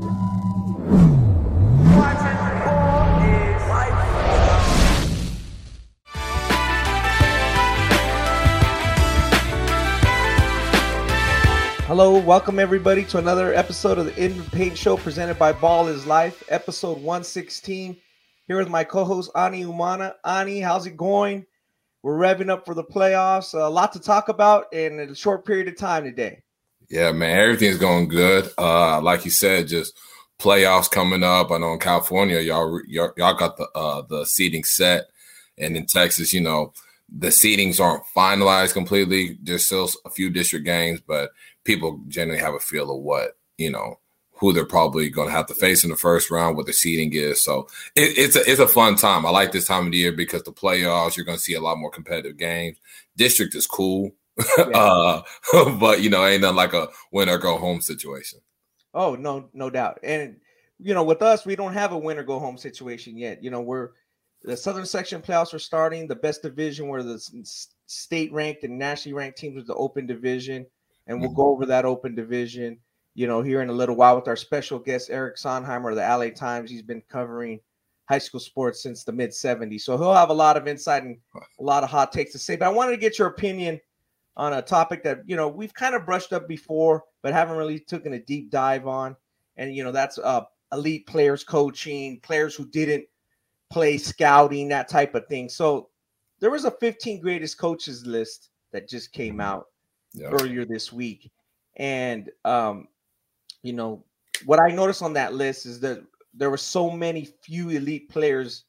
Hello, welcome everybody to another episode of the In Paint Show presented by Ballislife, episode 116. Here with my co-host Ani Umana. Ani, how's it going? We're revving up for the playoffs. A lot to talk about in a short period of time today. Yeah, man, everything's going good. Uh, like you said, just playoffs coming up. I know in California, y'all y'all, y'all got the uh, the seating set, and in Texas, you know, the seedings aren't finalized completely. There's still a few district games, but people generally have a feel of what you know who they're probably going to have to face in the first round, what the seeding is. So it, it's a it's a fun time. I like this time of the year because the playoffs you're going to see a lot more competitive games. District is cool, yeah. uh, but you know ain't nothing like a win or go home situation. Oh no, no doubt. And you know with us we don't have a win or go home situation yet. You know we're the Southern Section playoffs are starting. The best division where the state ranked and nationally ranked teams is the open division and we'll mm-hmm. go over that open division, you know, here in a little while with our special guest Eric Sondheimer of the LA Times. He's been covering high school sports since the mid 70s. So he'll have a lot of insight and a lot of hot takes to say. But I wanted to get your opinion on a topic that, you know, we've kind of brushed up before, but haven't really taken a deep dive on. And, you know, that's uh, elite players coaching, players who didn't play scouting, that type of thing. So there was a 15 greatest coaches list that just came out yeah. earlier this week. And um, you know, what I noticed on that list is that there were so many few elite players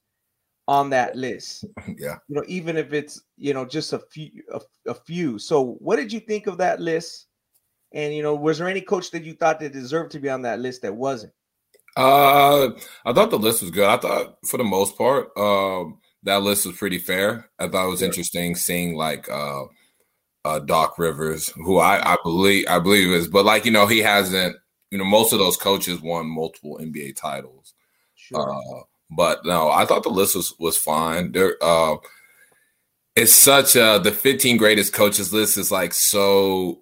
on that list. Yeah. You know, even if it's, you know, just a few a, a few. So what did you think of that list? And you know, was there any coach that you thought that deserved to be on that list that wasn't? Uh I thought the list was good. I thought for the most part, um, that list was pretty fair. I thought it was yeah. interesting seeing like uh uh, Doc Rivers, who I, I believe I believe is, but like you know, he hasn't. You know, most of those coaches won multiple NBA titles. Sure. Uh, but no, I thought the list was was fine. There, uh, it's such a the 15 greatest coaches list is like so.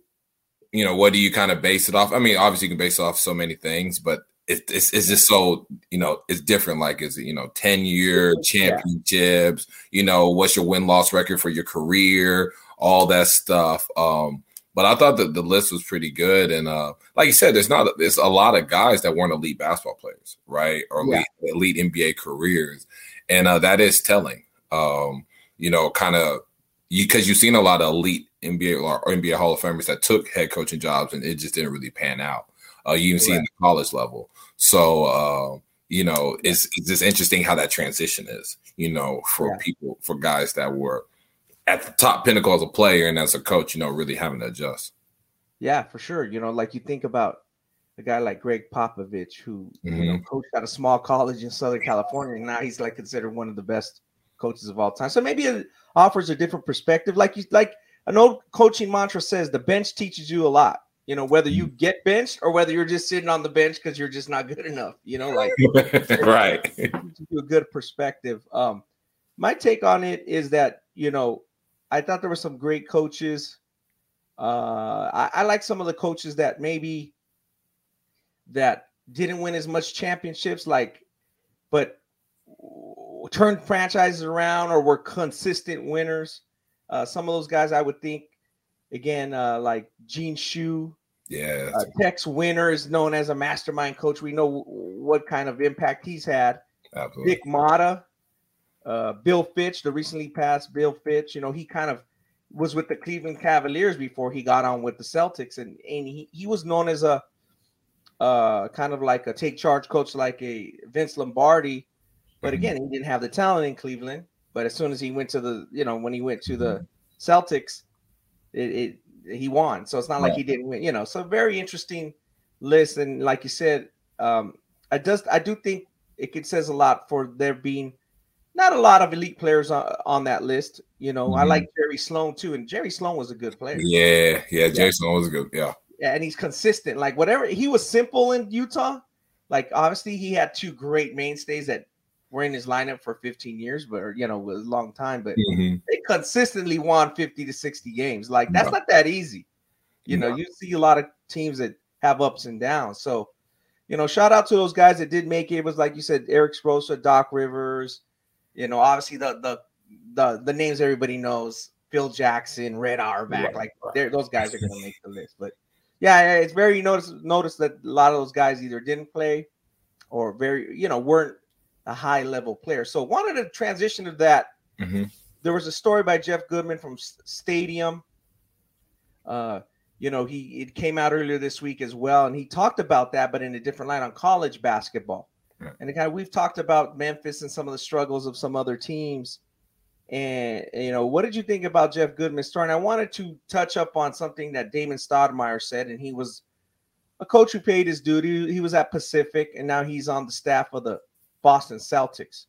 You know, what do you kind of base it off? I mean, obviously you can base it off so many things, but it, it's it's just so you know it's different. Like is it you know ten year championships? You know, what's your win loss record for your career? all that stuff. Um, but I thought that the list was pretty good. And uh, like you said, there's not there's a lot of guys that weren't elite basketball players, right? Or elite, yeah. elite NBA careers, and uh, that is telling. Um, you know, kind of because you've seen a lot of elite NBA or NBA Hall of Famers that took head coaching jobs and it just didn't really pan out. Uh, you even right. see in the college level. So uh, you know, it's, it's just interesting how that transition is. You know, for yeah. people for guys that were at the top pinnacle as a player and as a coach, you know, really having to adjust. Yeah, for sure. You know, like you think about a guy like Gregg Popovich, who mm-hmm. you know mm-hmm. coached at a small college in Southern California, and now he's like considered one of the best coaches of all time. So maybe it offers a different perspective. Like you, like an old coaching mantra says, the bench teaches you a lot. You know, whether you mm-hmm. get benched or whether you're just sitting on the bench because you're just not good enough. You know, like right, a good perspective. Um, my take on it is that you know I thought there were some great coaches. Uh, I, I like some of the coaches that maybe that didn't win as much championships, like, but turned franchises around or were consistent winners. Uh, some of those guys, I would think, again, uh, like Gene Shue, yeah, uh, Tex Winter is known as a mastermind coach. We know what kind of impact he's had. Absolutely. Dick Motta, uh, Bill Fitch, the recently passed Bill Fitch, you know, he kind of was with the Cleveland Cavaliers before he got on with the Celtics, and and he, he was known as a uh, kind of like a take charge coach, like a Vince Lombardi. But mm-hmm. again, he didn't have the talent in Cleveland. But as soon as he went to the, you know, when he went to the. Celtics, it, it he won. So it's not like he didn't win, you know. So very interesting list, and like you said, um, I just I do think it could says a lot for there being not a lot of elite players on, on that list. You know, mm-hmm. I like Jerry Sloan too, and Jerry Sloan was a good player. Yeah, yeah, Jerry yeah. Sloan was good. Yeah. yeah, and he's consistent. Like whatever he was simple in Utah. Like obviously he had two great mainstays that were in his lineup for 15 years, but you know, was a long time. But mm-hmm. they consistently won 50 to 60 games. Like that's not that easy. You know, you see a lot of teams that have ups and downs. So, you know, shout out to those guys that did make it. It was like you said, Erik Spoelstra, Doc Rivers, you know, obviously the the the the names everybody knows, Phil Jackson, Red Auerbach, like those guys are gonna make the list. But yeah, it's very notice notice that a lot of those guys either didn't play or very, you know, weren't a high level player. So wanted to transition to that. Mm-hmm. There was a story by Jeff Goodman from Stadium. Uh, you know, he it came out earlier this week as well, and he talked about that, but in a different light on college basketball. Right. And again, we've talked about Memphis and some of the struggles of some other teams. And you know, what did you think about Jeff Goodman's story? And I wanted to touch up on something that Damon Stoudemire said, and he was a coach who paid his duty. He was at Pacific, and now he's on the staff of the Boston Celtics.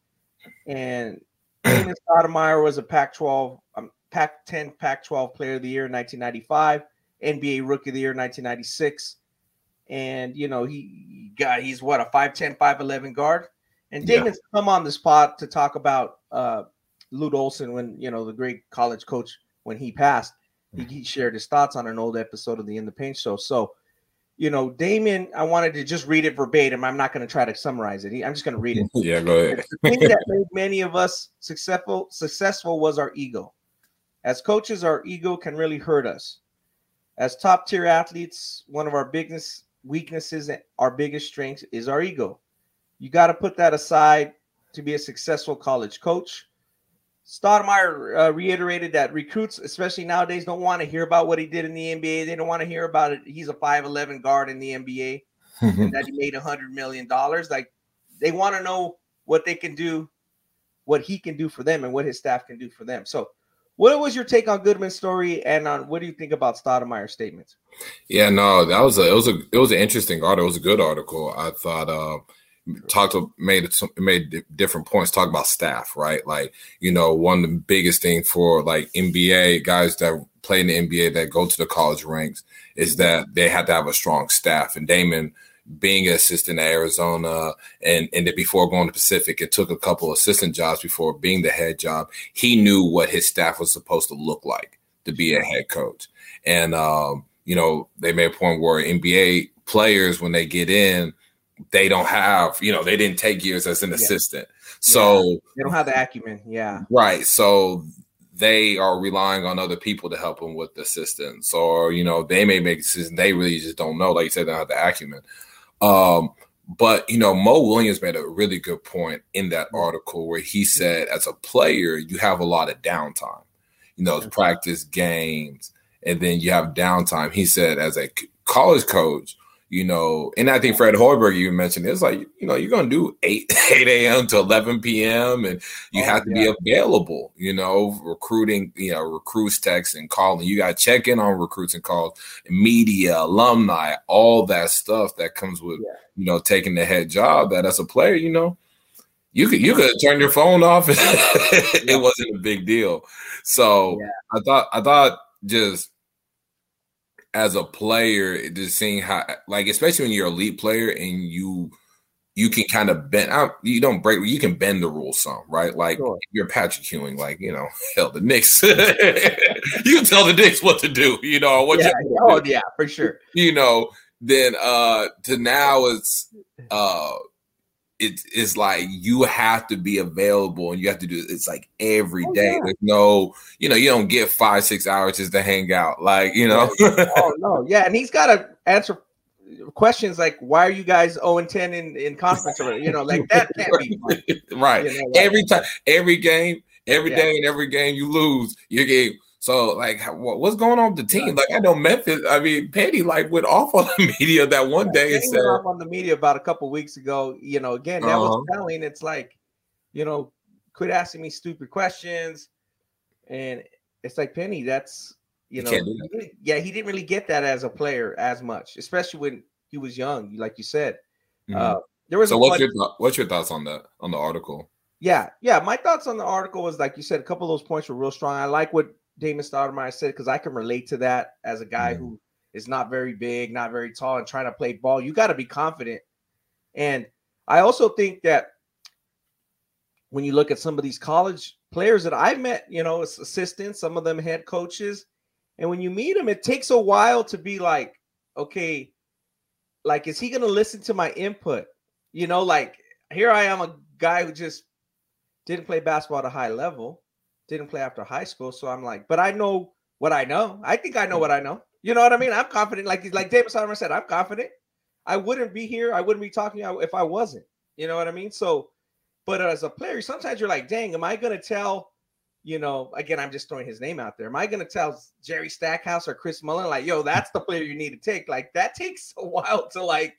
And Damon Stoudemire was a Pac-12, um, Pac-10, Pac-12 Player of the Year in 1995, NBA Rookie of the Year in 1996 and you know he got he's what a 5'10 5'11 guard? And Damon's yeah. come on the spot to talk about uh Lute Olson when you know the great college coach when he passed he, he, shared his thoughts on an old episode of the in the paint show. So you know Damon I wanted to just read it verbatim. I'm not going to try to summarize it. I'm just going to read it. Yeah go ahead. The thing that made many of us successful successful was our ego. As coaches our ego can really hurt us. As top tier athletes one of our biggest weaknesses and our biggest strength is our ego. You got to put that aside to be a successful college coach. Stoudemire uh, reiterated that recruits, especially nowadays, don't want to hear about what he did in the NBA. They don't want to hear about it. He's a 5'11 guard in the NBA and that he made a $100 million. Like, they want to know what they can do, what he can do for them, and what his staff can do for them. So, what was your take on Goodman's story, and on what do you think about Stoudemire's statements? Yeah, no, that was a it was a it was an interesting article. It was a good article. I thought uh, talked to, made made different points. Talk about staff, right? Like you know, one of the biggest thing for like NBA guys that play in the NBA that go to the college ranks is that they have to have a strong staff. And Damon being an assistant at Arizona and and then before going to Pacific, it took a couple assistant jobs before being the head job. He knew what his staff was supposed to look like to be a head coach. And um, you know, they made a point where NBA players when they get in, they don't have, you know, they didn't take years as an yeah. assistant. So yeah. they don't have the acumen. Yeah. Right. So they are relying on other people to help them with the assistance, or you know, they may make decisions they really just don't know. Like you said, they don't have the acumen. Um, but you know, Mo Williams made a really good point in that article where he said, as a player, you have a lot of downtime. You know, practice games, and then you have downtime. He said, as a college coach, you know, and I think Fred Hoiberg you mentioned it's like you know you're gonna do eight eight a.m. to eleven p.m. and you oh, have to yeah. be available. You know, recruiting, you know, recruits, text and calling. You got to check in on recruits and calls, media, alumni, all that stuff that comes with yeah. you know taking the head job. That as a player, you know, you could you could turn your phone off. it wasn't a big deal. So. I thought I thought just as a player, just seeing how, like, especially when you're a elite player and you you can kind of bend out, you don't break, you can bend the rules some, right? Like sure. you're Patrick Ewing, like you know, hell, the Knicks, you can tell the Knicks what to do, you know, what yeah, oh yeah, for sure, you know. Then uh to now it's uh it's it's like you have to be available and you have to do it's like every oh, day. Yeah. There's no, you know, you don't get five, six hours just to hang out. Like, you know. oh no, yeah. And he's gotta answer questions like why are you guys 0 and 10 in, in conference or you know, like that can't be right. You know, like, every time, every game, every yeah. day and every game you lose, you get so like, what's going on with the team? Like, I know Memphis. I mean, Penny like went off on the media that one day and said off on the media about a couple weeks ago. You know, again, that uh-huh. was telling. It's like, you know, quit asking me stupid questions, and it's like Penny. That's you know, yeah, he didn't really get that as a player as much, especially when he was young, like you said. Mm-hmm. Uh, there was so what's your th- what's your thoughts on that on the article? Yeah, yeah. My thoughts on the article was like you said, a couple of those points were real strong. I like what Damon Stoudemire said because I can relate to that as a guy mm-hmm. who is not very big, not very tall, and trying to play ball. You got to be confident. And I also think that when you look at some of these college players that I've met, you know, as assistants, some of them head coaches, and when you meet them, it takes a while to be like, okay, like, is he going to listen to my input? You know, like here I am, a guy who just didn't play basketball at a high level, didn't play after high school. So I'm like, but I know what I know. I think I know mm. what I know. You know what I mean? I'm confident. Like like David Solomon said, I'm confident. I wouldn't be here. I wouldn't be talking if I wasn't. You know what I mean? So, but as a player, sometimes you're like, dang, am I going to tell? You know, again, I'm just throwing his name out there. Am I going to tell Jerry Stackhouse or Chris Mullin, like, yo, that's the player you need to take? Like, that takes a while to like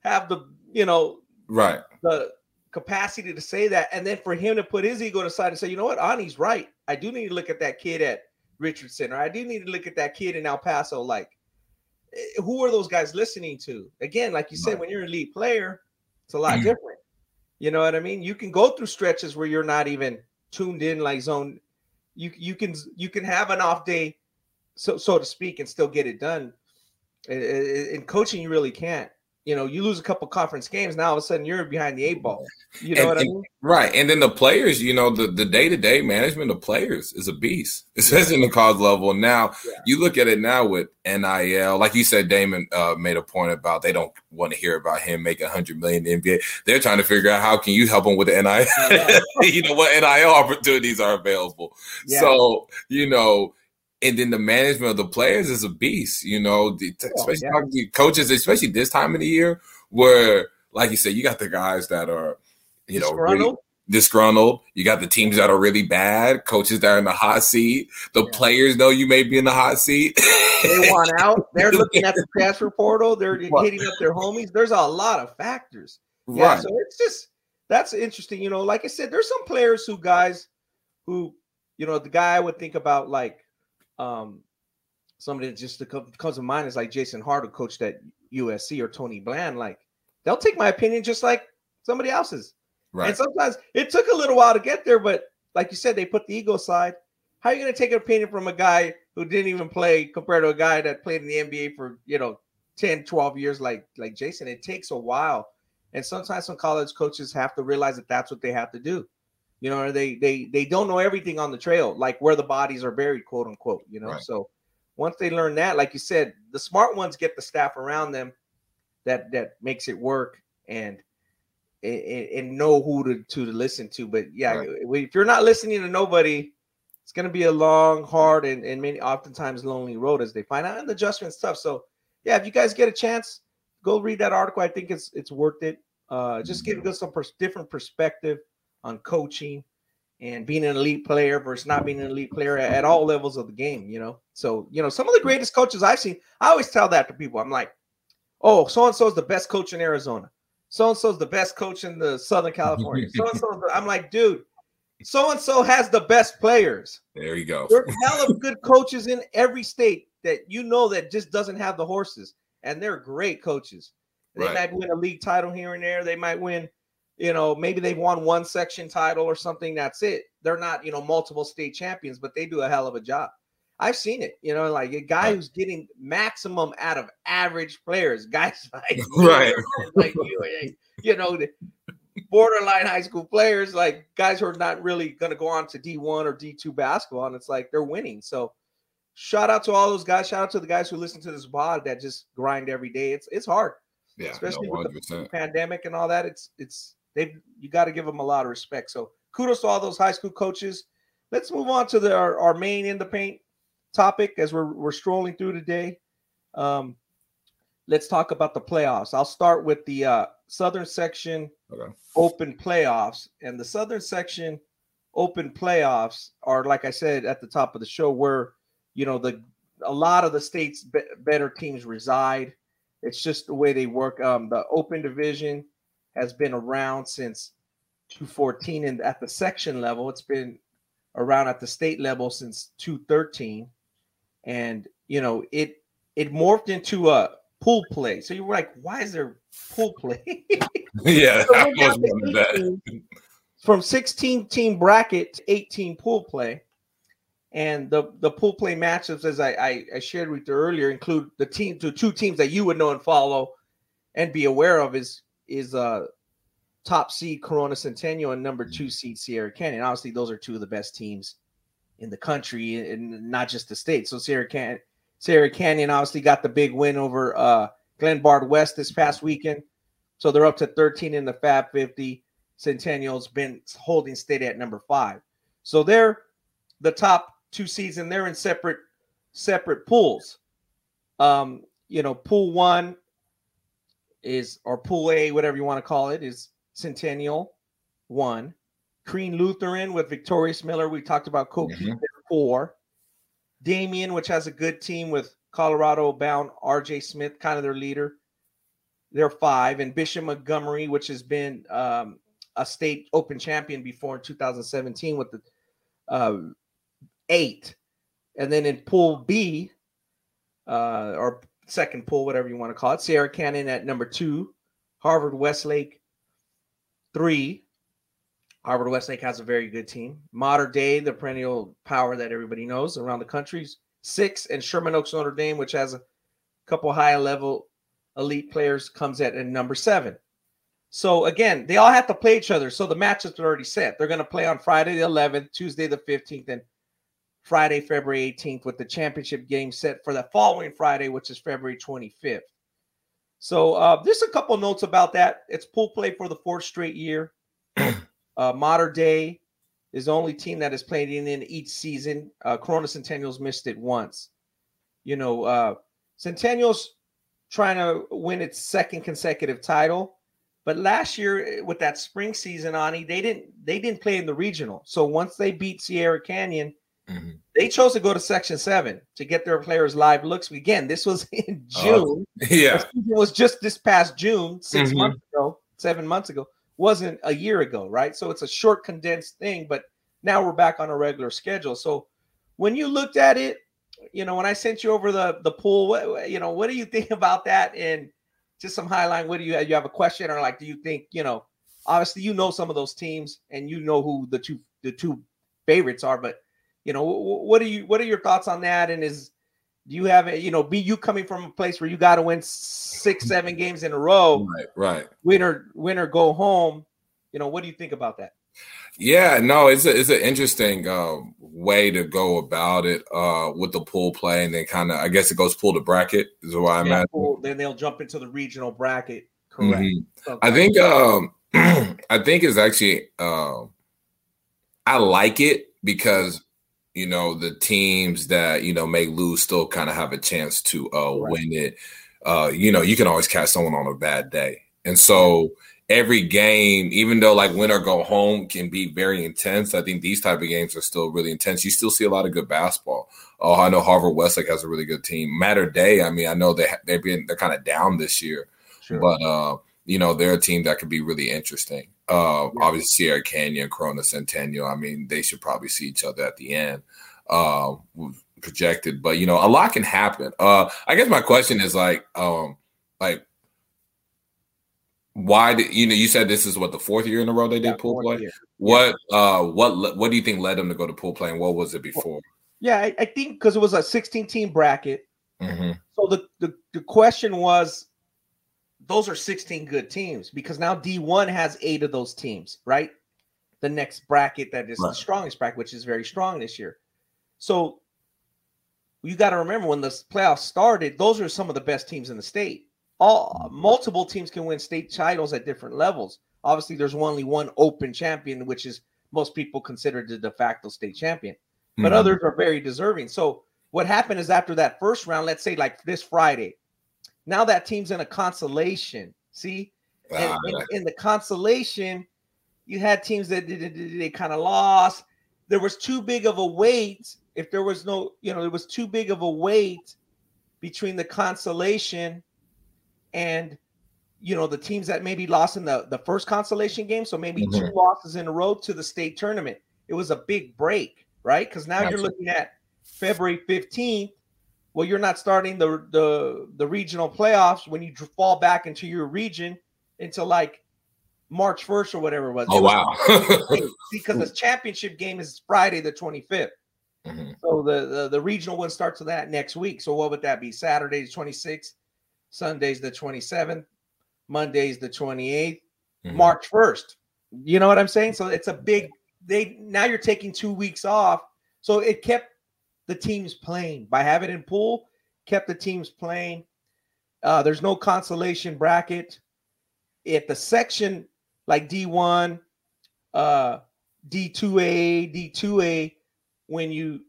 have the, you know, right, the capacity to say that, and then for him to put his ego aside and say, you know what, Ani's right. I do need to look at that kid at Richardson, or I do need to look at that kid in El Paso. Like, eh, who are those guys listening to? Again, like you said, when you're an elite player, it's a lot mm-hmm. different. You know what I mean? You can go through stretches where you're not even tuned in, like zone. You you can you can have an off day, so so to speak, and still get it done. In coaching, you really can't you know, you lose a couple conference games, now all of a sudden you're behind the eight ball. You know and, what I mean? Right. And then the players, you know, the, the day-to-day management of players is a beast, especially in the college level. Now yeah. you look at it now with NIL, like you said, Damon uh, made a point about they don't want to hear about him making 100 million in the NBA. They're trying to figure out how can you help them with the NIL, you know, what NIL opportunities are available. Yeah. So, you know, and then the management of the players is a beast, you know, the, oh, especially oh, yeah. coaches, especially this time of the year, where, like you said, you got the guys that are, you know, really disgruntled. You got the teams that are really bad, coaches that are in the hot seat. The yeah. players know you may be in the hot seat. they want out. They're looking at the transfer portal. They're what? hitting up their homies. There's a lot of factors. Yeah, right. so it's just that's interesting. You know, like I said, there's some players who guys who, you know, the guy I would think about like um, somebody that just comes to mind is like Jason Hart, who coached at USC, or Tony Bland. Like they'll take my opinion just like somebody else's. Right. And sometimes it took a little while to get there, but like you said, they put the ego aside. How are you going to take an opinion from a guy who didn't even play compared to a guy that played in the NBA for, you know, 10, 12 years like like Jason? It takes a while. And sometimes some college coaches have to realize that that's what they have to do. You know, they they they don't know everything on the trail, like where the bodies are buried, quote unquote. You know, right. so once they learn that, like you said, the smart ones get the staff around them that that makes it work and and, and know who to to listen to. But yeah, right. if you're not listening to nobody, it's going to be a long, hard, and and many oftentimes lonely road as they find out, and the adjustment's tough. So yeah, if you guys get a chance, go read that article. I think it's it's worth it. Uh, just mm-hmm. give us some pers- different perspective on coaching and being an elite player versus not being an elite player at, all levels of the game, you know. So, you know, some of the greatest coaches I've seen, I always tell that to people. I'm like, oh, so and so is the best coach in Arizona. So and so is the best coach in the Southern California. So and so, I'm like, dude, so and so has the best players. There you go. There are hell of good coaches in every state that you know that just doesn't have the horses, and they're great coaches. They right. might win a league title here and there. They might win you know, maybe they've won one section title or something. That's it. They're not, you know, multiple state champions, but they do a hell of a job. I've seen it, you know, like a guy who's getting maximum out of average players, guys like right, like you, you know, borderline high school players, like guys who are not really going to go on to D1 or D2 basketball, and it's like they're winning. So, shout out to all those guys. Shout out to the guys who listen to this pod that just grind every day. It's it's hard, yeah, especially no, with the pandemic and all that. It's it's they you got to give them a lot of respect. So kudos to all those high school coaches. Let's move on to the, our, our main in the paint topic as we're we're strolling through today. Um, let's talk about the playoffs. I'll start with the uh, Southern Section okay. Open playoffs, and the Southern Section Open playoffs are, like I said at the top of the show, where you know the a lot of the state's be- better teams reside. It's just the way they work. Um, the Open Division has been around since 214 and at the section level it's been around at the state level since 213 and you know it it morphed into a pool play. So you were like, why is there pool play? yeah, So I was that. from 16 team bracket to 18 pool play. And the the pool play matchups, as I, I, I shared with you earlier, include the team to two teams that you would know and follow and be aware of is is uh top seed Corona Centennial and number two seed Sierra Canyon. Obviously, those are two of the best teams in the country and not just the state. So Sierra Canyon, Sierra Canyon obviously got the big win over uh Glenbard West this past weekend. So they're up to 13 in the Fab 50. Centennial's been holding steady at number five. So they're the top two seeds and they're in separate separate pools. Um, you know, pool one is or pool A, whatever you want to call it, is Centennial one. Crean Lutheran with Victorious Miller. We talked about Koki Mhm. four. Damien, which has a good team with Colorado bound RJ Smith, kind of their leader. They're five, and Bishop Montgomery, which has been um, a state open champion before in 2017 with the uh, eight. And then in pool B, uh, or second pool, whatever you want to call it, Sierra Canyon at number two, Harvard Westlake three. Harvard Westlake has a very good team. Mater Dei, the perennial power that everybody knows around the country, six, and Sherman Oaks Notre Dame, which has a couple high level elite players, comes at, at number seven. So again, they all have to play each other. So the matchups are already set. They're going to play on Friday the 11th, Tuesday the 15th, and Friday, February 18th, with the championship game set for the following Friday, which is February 25th. So uh, just a couple notes about that. It's pool play for the fourth straight year. uh, Mater Dei is the only team that is played in, in each season. Uh, Corona Centennials missed it once. You know, uh, Centennials trying to win its second consecutive title. But last year eh, with that spring season, Ani, they didn't they didn't play in the regional. So once they beat Sierra Canyon, Mhm. they chose to go to Section Seven to get their players live looks. Again, this was in June. Yeah, The season was just this past June, 6 Mhm. months ago, seven months ago. Wasn't a year ago, right? So it's a short, condensed thing. But now we're back on a regular schedule. So when you looked at it, you know, when I sent you over the the pool, what you know, what do you think about that? And just some highlight. What do you you have a question or like? Do you think you know? Obviously, you know some of those teams, and you know who the two the two favorites are. But you know, what are you? What are your thoughts on that? And is do you have? You know, be you coming from a place where you got to win six, seven games in a row, right, right. win or win or go home. You know, what do you think about that? Yeah, no, it's a, it's an interesting uh, way to go about it uh, with the pool play, and then kind of, I guess it goes pool to bracket is what I Yeah, imagine. cool. Then they'll jump into the regional bracket. Correct. Mhm. So- I think um I think it's actually um I like it because you know the teams that you know may lose still kind of have a chance to uh Right. win it. Uh you know, you can always catch someone on a bad day. And so every game, even though like win or go home can be very intense, I think these type of games are still really intense. You still see a lot of good basketball. Oh, I know Harvard Westlake has a really good team. Mater Dei, I mean, I know they they've been they're kind of down this year, Sure. but uh, you know, they're a team that could be really interesting. Uh, Yeah. obviously Sierra Canyon, Corona Centennial. I mean, they should probably see each other at the end. Uh, projected, but you know, a lot can happen. Uh, I guess my question is like, um, like, why did you know? You said this is what the fourth year in a row they did Yeah, pool play. year. What, uh, what, what do you think led them to go to pool play, and what was it before? Yeah, I, I think because it was a 16 team bracket. hmm So the, the the question was, those are 16 good teams because now D1 has eight of those teams, right? The next bracket that is the strongest bracket, which is very strong this year. So you got to remember when the playoffs started, those are some of the best teams in the state. All multiple teams can win state titles at different levels. Obviously, there's only one open champion, which is most people consider the de facto state champion but Mhm. others are very deserving. So what happened is after that first round, let's say like this Friday, now that team's in a consolation. See, and Ah, in, in the consolation, you had teams that did- they kind of lost. There was too big of a weight. If there was no, you know, there was too big of a weight between the consolation and you know the teams that maybe lost in the the first consolation game. So maybe two Mhm. losses in a row to the state tournament. It was a big break, right? Because now you're looking at February 15th well, you're not starting the the the regional playoffs when you fall back into your region until like March 1st or whatever it was. Oh it was wow! because the championship game is Friday the 25th. Mm-hmm. So the, the, the regional one starts that next week. So what would that be? Saturday the 26th, Sunday's the 27th, Monday's the 28th, mm-hmm. March 1st. You know what I'm saying? So it's a big they now you're taking two weeks off. So it kept the teams playing by having it in pool, kept the teams playing. Uh, there's no consolation bracket. At the section like D1, uh, D2A, D2A, when you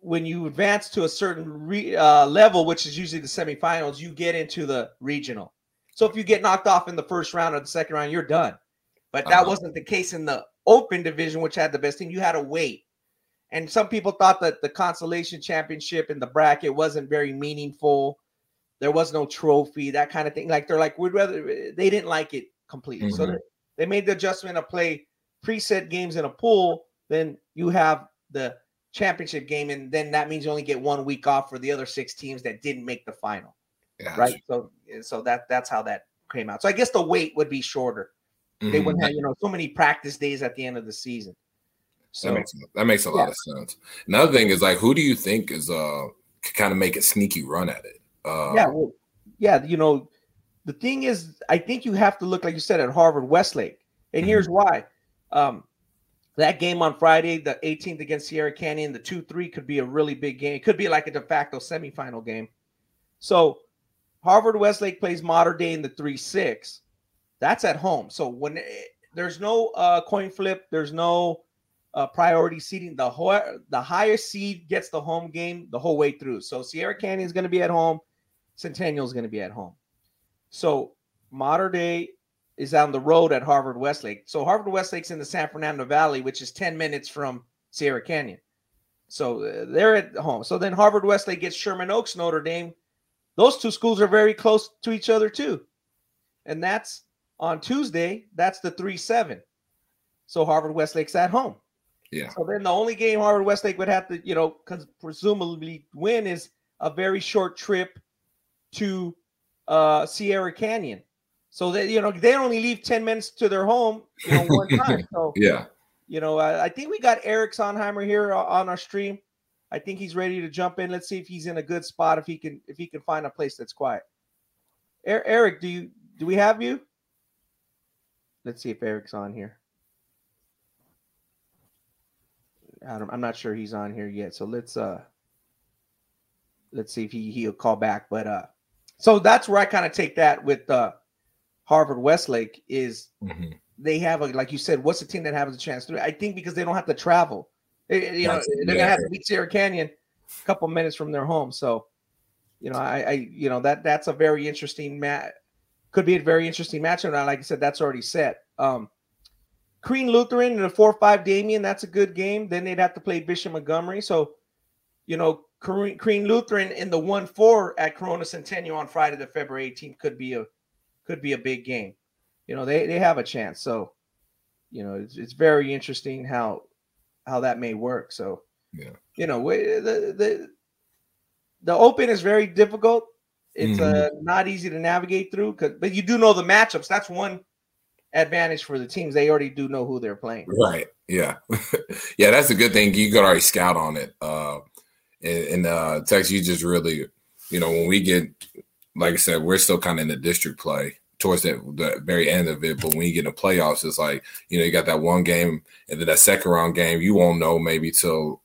when you advance to a certain re, uh, level, which is usually the semifinals, you get into the regional. So if you get knocked off in the first round or the second round, you're done. But that uh-huh. wasn't the case in the open division, which had the best team. You had to wait. And some people thought that the consolation championship in the bracket wasn't very meaningful. There was no trophy, that kind of thing. Like they're like, we'd rather they didn't like it completely. Mm-hmm. So they made the adjustment to play preset games in a pool. Then you have the championship game, and then that means you only get one week off for the other six teams that didn't make the final. Yeah, right. So so that that's how that came out. So I guess the wait would be shorter. Mm-hmm. They wouldn't have, you know, so many practice days at the end of the season. So that makes that makes a yeah. lot of sense. Another thing is like who do you think is uh could kind of make a sneaky run at it? Uh yeah, well, yeah, you know, the thing is, I think you have to look like you said at Harvard Westlake, and mm-hmm. here's why. Um, that game on Friday, the 18th against Sierra Canyon, the 2 3 could be a really big game. It could be like a de facto semifinal game. So Harvard Westlake plays Mater Dei in the 3 6. That's at home. So when it, eh, there's no uh, coin flip, there's no uh, priority seating. The, ho- the highest seed gets the home game the whole way through. So Sierra Canyon is going to be at home, Centennial is going to be at home. So Mater Dei is on the road at Harvard Westlake. So Harvard Westlake's in the San Fernando Valley, which is 10 minutes from Sierra Canyon. So uh, they're at home. So then Harvard Westlake gets Sherman Oaks, Notre Dame. Those two schools are very close to each other too. And that's on Tuesday. That's the 3 7. So Harvard Westlake's at home. Yeah. So then the only game Harvard Westlake would have to, you know, because presumably win is a very short trip to uh, Sierra Canyon. So that you know they only leave ten minutes to their home, you know, one time. So yeah, you know, I, I think we got Eric Sondheimer here on our stream. I think he's ready to jump in. Let's see if he's in a good spot. If he can, if he can find a place that's quiet. Eric, do you do we have you? Let's see if Eric's on here. I'm not sure he's on here yet. So let's uh let's see if he he'll call back. But uh so that's where I kind of take that with uh Harvard Westlake is mm-hmm. they have a like you said, what's the team that has a chance to? I think because they don't have to travel. you know, they're gonna have to beat Sierra Canyon a couple minutes from their home. So, you know, I, I you know that that's a very interesting match. Could be a very interesting match. And like I said, that's already set. Um, Crean Lutheran and a four-five Damien, that's a good game. Then they'd have to play Bishop Montgomery. So, you know, Crean Lutheran in the one-four at Corona Centennial on Friday, the February 18th, could be a could be a big game. You know, they they have a chance. So, you know, it's, it's very interesting how how that may work. So, yeah, you know, the the the open is very difficult. It's uh, mm-hmm. uh, not easy to navigate through, cause, but you do know the matchups. That's one advantage for the teams. They already do know who they're playing. Right. Yeah. yeah, that's a good thing. You could already scout on it. Uh, in, in uh, Texas, you just really, you know, when we get like I said, we're still kind of in the district play towards the, the very end of it. But when you get in the playoffs, it's like, you know, you got that one game and then that second round game, you won't know maybe till,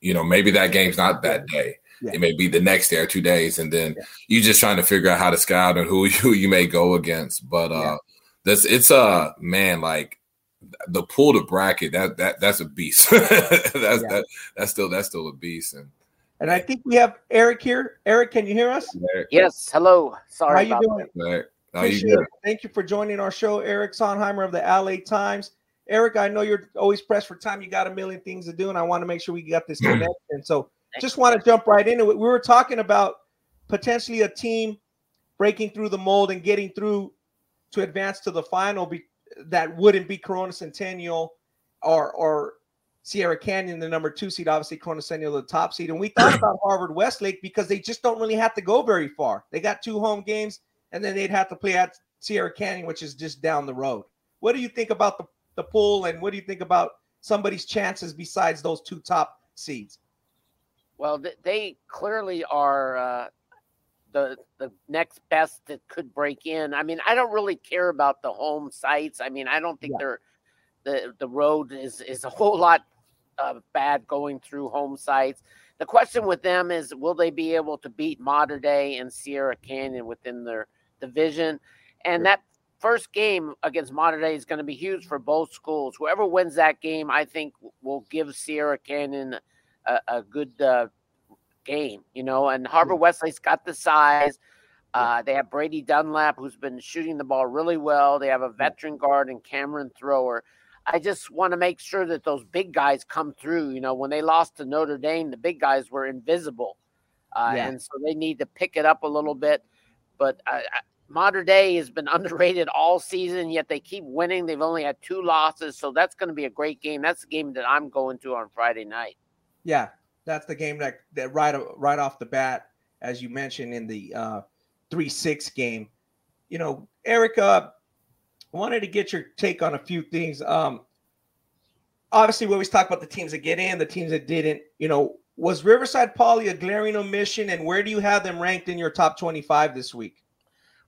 you know, maybe that game's not that day. Yeah. It may be the next day or two days. And then yeah. you just trying to figure out how to scout and who, who you may go against. But uh yeah. That's it's a uh, man, like the pull to bracket, that that that's a beast. that's that that's still that's still a beast. And and I think we have Eric here. Eric, can you hear us? Yes. Hello. Sorry. How you doing? How you doing? Thank you for joining our show, Eric Sondheimer of the LA Times. Eric, I know you're always pressed for time. You got a million things to do, and I want to make sure we got this connection. So, just want to jump right into it. We were talking about potentially a team breaking through the mold and getting through to advance to the final. Be, that wouldn't be Corona Centennial or or Sierra Canyon, the number two seed, obviously Corona Centennial, the top seed. And we thought about Harvard Westlake because they just don't really have to go very far. They got two home games, and then they'd have to play at Sierra Canyon, which is just down the road. What do you think about the, the pool, and what do you think about somebody's chances besides those two top seeds? Well, they clearly are uh, the the next best that could break in. I mean, I don't really care about the home sites. I mean, I don't think yeah. they're the the road is is a whole lot uh, bad going through home sites. The question with them is, will they be able to beat Mater Dei and Sierra Canyon within their division? And that first game against Mater Dei is going to be huge for both schools. Whoever wins that game, I think, will give Sierra Canyon a, a good uh, game. You know, and Harvard Westlake's got the size. Uh, they have Brady Dunlap, who's been shooting the ball really well. They have a veteran guard and Cameron Thrower. I just want to make sure that those big guys come through. You know, when they lost to Notre Dame, the big guys were invisible, uh, yeah. and so they need to pick it up a little bit. But uh, Mater Dei has been underrated all season, yet they keep winning. They've only had two losses, so that's going to be a great game. That's the game that I'm going to on Friday night. Yeah, that's the game that that right right off the bat, as you mentioned in the uh, three six game. You know, Erica, wanted to get your take on a few things. Um, obviously, we always talk about the teams that get in, the teams that didn't. You know, was Riverside Poly a glaring omission, and where do you have them ranked in your top twenty-five this week?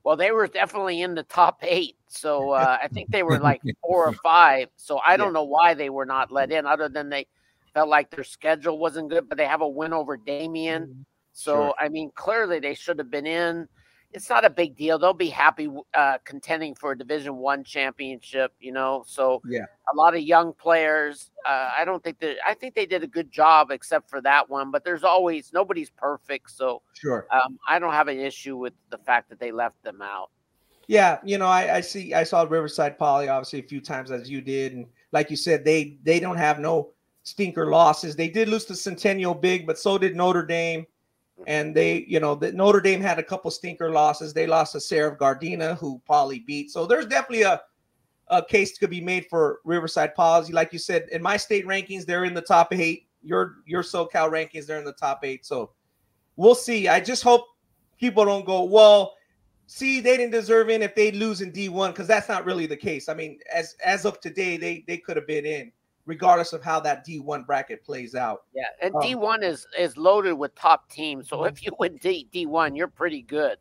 Well, they were definitely in the top eight, so uh, I think they were like four or five. So I don't yeah. know why they were not let in, other than they felt like their schedule wasn't good. But they have a win over Damien, mm-hmm. so sure. I mean, clearly they should have been in it's not a big deal. They'll be happy uh, contending for a Division One championship. You know, so yeah, a lot of young players. Uh, I don't think that. I think they did a good job, except for that one. But there's always nobody's perfect, so sure. Um, I don't have an issue with the fact that they left them out. Yeah, you know, I, I see. I saw Riverside Poly obviously a few times as you did, and like you said, they they don't have no stinker losses. They did lose to Centennial Big, but so did Notre Dame and they, you know, the Notre Dame had a couple stinker losses. They lost to Serra Gardena, who Poly beat. So there's definitely a a case could be made for Riverside Poly. Like you said, in my state rankings, they're in the top eight. Your your SoCal rankings, they're in the top eight. So we'll see. I just hope people don't go, well, see, they didn't deserve in if they lose in D1, because that's not really the case. I mean, as as of today, they they could have been in regardless of how that D1 bracket plays out. Yeah, and um, D1 is is loaded with top teams. So if you win D, D1, you're pretty good.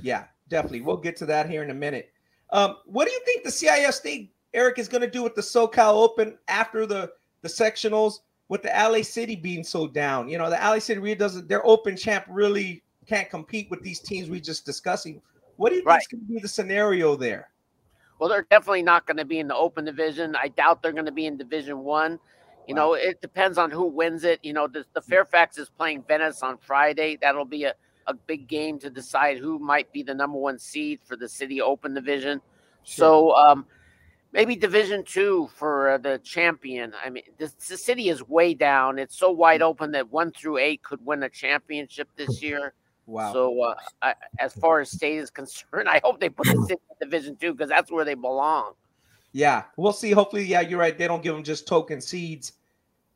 Yeah, definitely. We'll get to that here in a minute. Um, what do you think the CIF state Eric is going to do with the SoCal Open after the the sectionals with the LA City being so down? You know, the LA City really doesn't their Open champ really can't compete with these teams we just discussing. What do you think is going to be the scenario there? Well, they're definitely not going to be in the open division. I doubt they're going to be in Division One. You wow. know, it depends on who wins it. You know, the, the, Fairfax is playing Venice on Friday. That'll be a, a big game to decide who might be the number one seed for the City Open division. Sure. So um, maybe Division Two for uh, the champion. I mean, the, the city is way down. It's so wide mm. open that one through eight could win a championship this year. Wow. So uh, I, as far as state is concerned, I hope they put the city in Division Two because that's where they belong. Yeah, we'll see. Hopefully, yeah, you're right. They don't give them just token seeds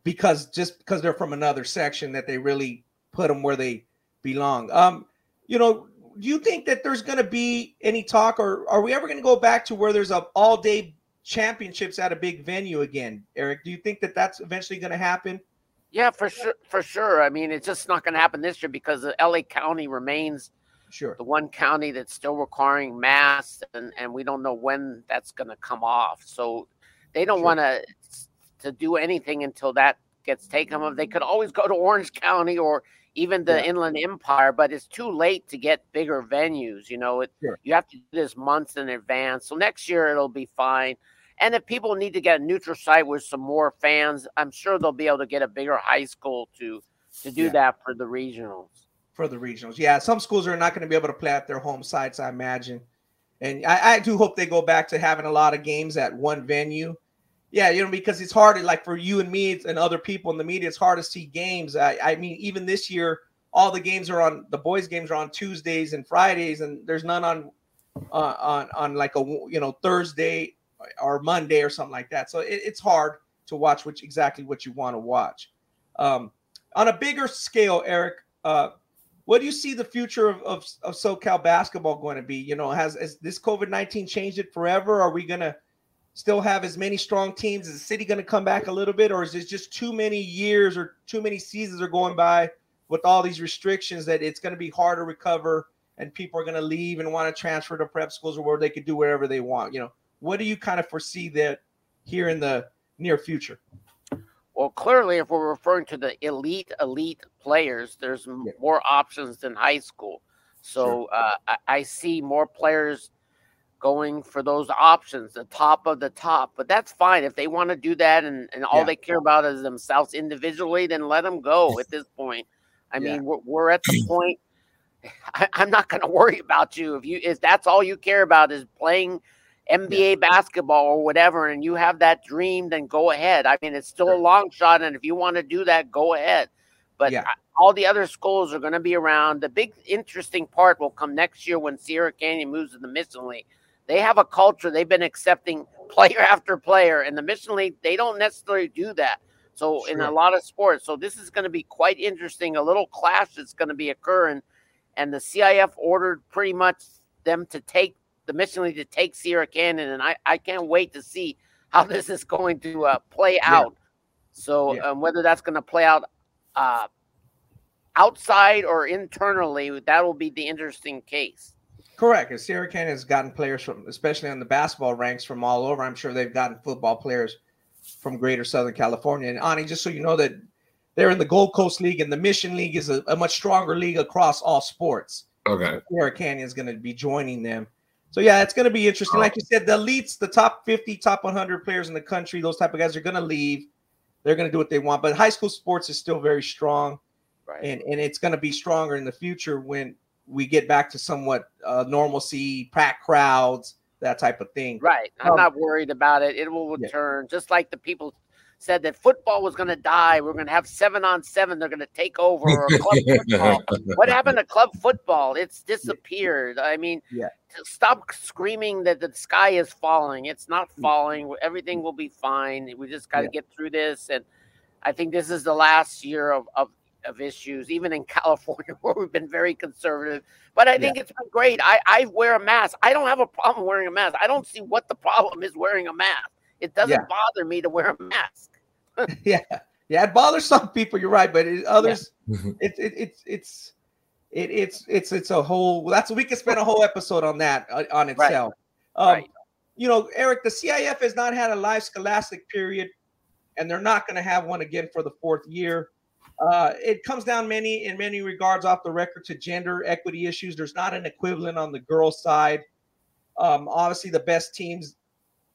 because just because they're from another section that they really put them where they belong. Um, you know, do you think that there's going to be any talk, or are we ever going to go back to where there's a all day championships at a big venue again, Eric? Do you think that that's eventually going to happen? Yeah, for sure. For sure. I mean, it's just not going to happen this year because the LA County remains sure the one county that's still requiring masks, and and we don't know when that's going to come off. So they don't sure. want to to do anything until that gets taken. Off. They could always go to Orange County or even the yeah. Inland Empire, but it's too late to get bigger venues. You know, it, sure. you have to do this months in advance. So next year it'll be fine. And if people need to get a neutral site with some more fans, I'm sure they'll be able to get a bigger high school to to do yeah. that for the regionals. For the regionals, yeah. Some schools are not going to be able to play at their home sites, I imagine. And I, I, do hope they go back to having a lot of games at one venue. Yeah, you know, because it's hard. Like for you and me and other people in the media, it's hard to see games. I, I mean, even this year, all the games are on the boys' games are on Tuesdays and Fridays, and there's none on uh, on on like a you know Thursday or Monday or something like that. So it, it's hard to watch which exactly what you want to watch. Um, on a bigger scale, Eric, uh, what do you see the future of, of, of SoCal basketball going to be? You know, has, has this COVID 19 changed it forever? Are we going to still have as many strong teams? Is the city going to come back a little bit, or is it just too many years or too many seasons are going by with all these restrictions that it's going to be hard to recover and people are going to leave and want to transfer to prep schools or where they could do whatever they want? You know, what do you kind of foresee that here in the near future? Well, clearly, if we're referring to the elite, elite players, there's yeah. more options than high school. So sure. uh, I, I, see more players going for those options, the top of the top. But that's fine if they want to do that, and, and all yeah. they care about is themselves individually. Then let them go. At this point, I yeah. mean, we're, we're, at the point. I, I'm not going to worry about you if you if that's all you care about is playing NBA yeah. basketball or whatever, and you have that dream, then go ahead. I mean, it's still a long shot, and if you want to do that, go ahead. But yeah. all the other schools are going to be around. The big interesting part will come next year when Sierra Canyon moves to the Mission League. They have a culture; they've been accepting player after player, and the Mission League they don't necessarily do that. So sure. in a lot of sports, so this is going to be quite interesting. A little clash that's going to be occurring, and the CIF ordered pretty much them to take the Mission League to take Sierra Canyon, and I, I can't wait to see how this is going to uh, play out. Yeah. So yeah. Um, whether that's going to play out uh, outside or internally, that will be the interesting case. Correct. And Sierra Canyon has gotten players from, especially on the basketball ranks, from all over. I'm sure they've gotten football players from Greater Southern California. And Ani, just so you know that they're in the Gold Coast League, and the Mission League is a, a much stronger league across all sports. Okay. Sierra Canyon is going to be joining them. So yeah, it's going to be interesting. Like you said, the elites, the top 50, top 100 players in the country, those type of guys are going to leave. They're going to do what they want. But high school sports is still very strong, right. and and it's going to be stronger in the future when we get back to somewhat uh, normalcy, packed crowds, that type of thing. Right. I'm um, not worried about it. It will return, yeah. just like the people said that football was going to die. We're going to have seven on seven. They're going to take over. what happened to club football? It's disappeared. I mean, yeah. stop screaming that the sky is falling. It's not mm. falling. Everything will be fine. We just got to yeah. get through this. And I think this is the last year of, of, of issues, even in California, where we've been very conservative. But I think yeah. it's been great. I, I wear a mask. I don't have a problem wearing a mask. I don't see what the problem is wearing a mask. It doesn't yeah. bother me to wear a mask. yeah, yeah, it bothers some people. You're right, but it, others, yeah. it, it, it's it's it, it's it's it's a whole. That's we could spend a whole episode on that uh, on itself. Right. Um, right. You know, Eric, the CIF has not had a live scholastic period, and they're not going to have one again for the fourth year. Uh, it comes down many in many regards off the record to gender equity issues. There's not an equivalent on the girls' side. Um, obviously, the best teams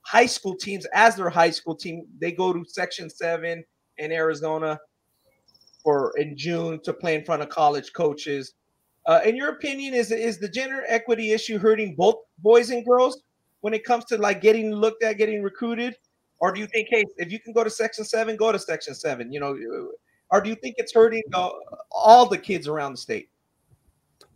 high school teams as their high school team. They go to Section 7 in Arizona for in June to play in front of college coaches. Uh, in your opinion, is is the gender equity issue hurting both boys and girls when it comes to like getting looked at, getting recruited? Or do you think, hey, if you can go to Section 7, go to Section 7? You know, or do you think it's hurting uh, all the kids around the state?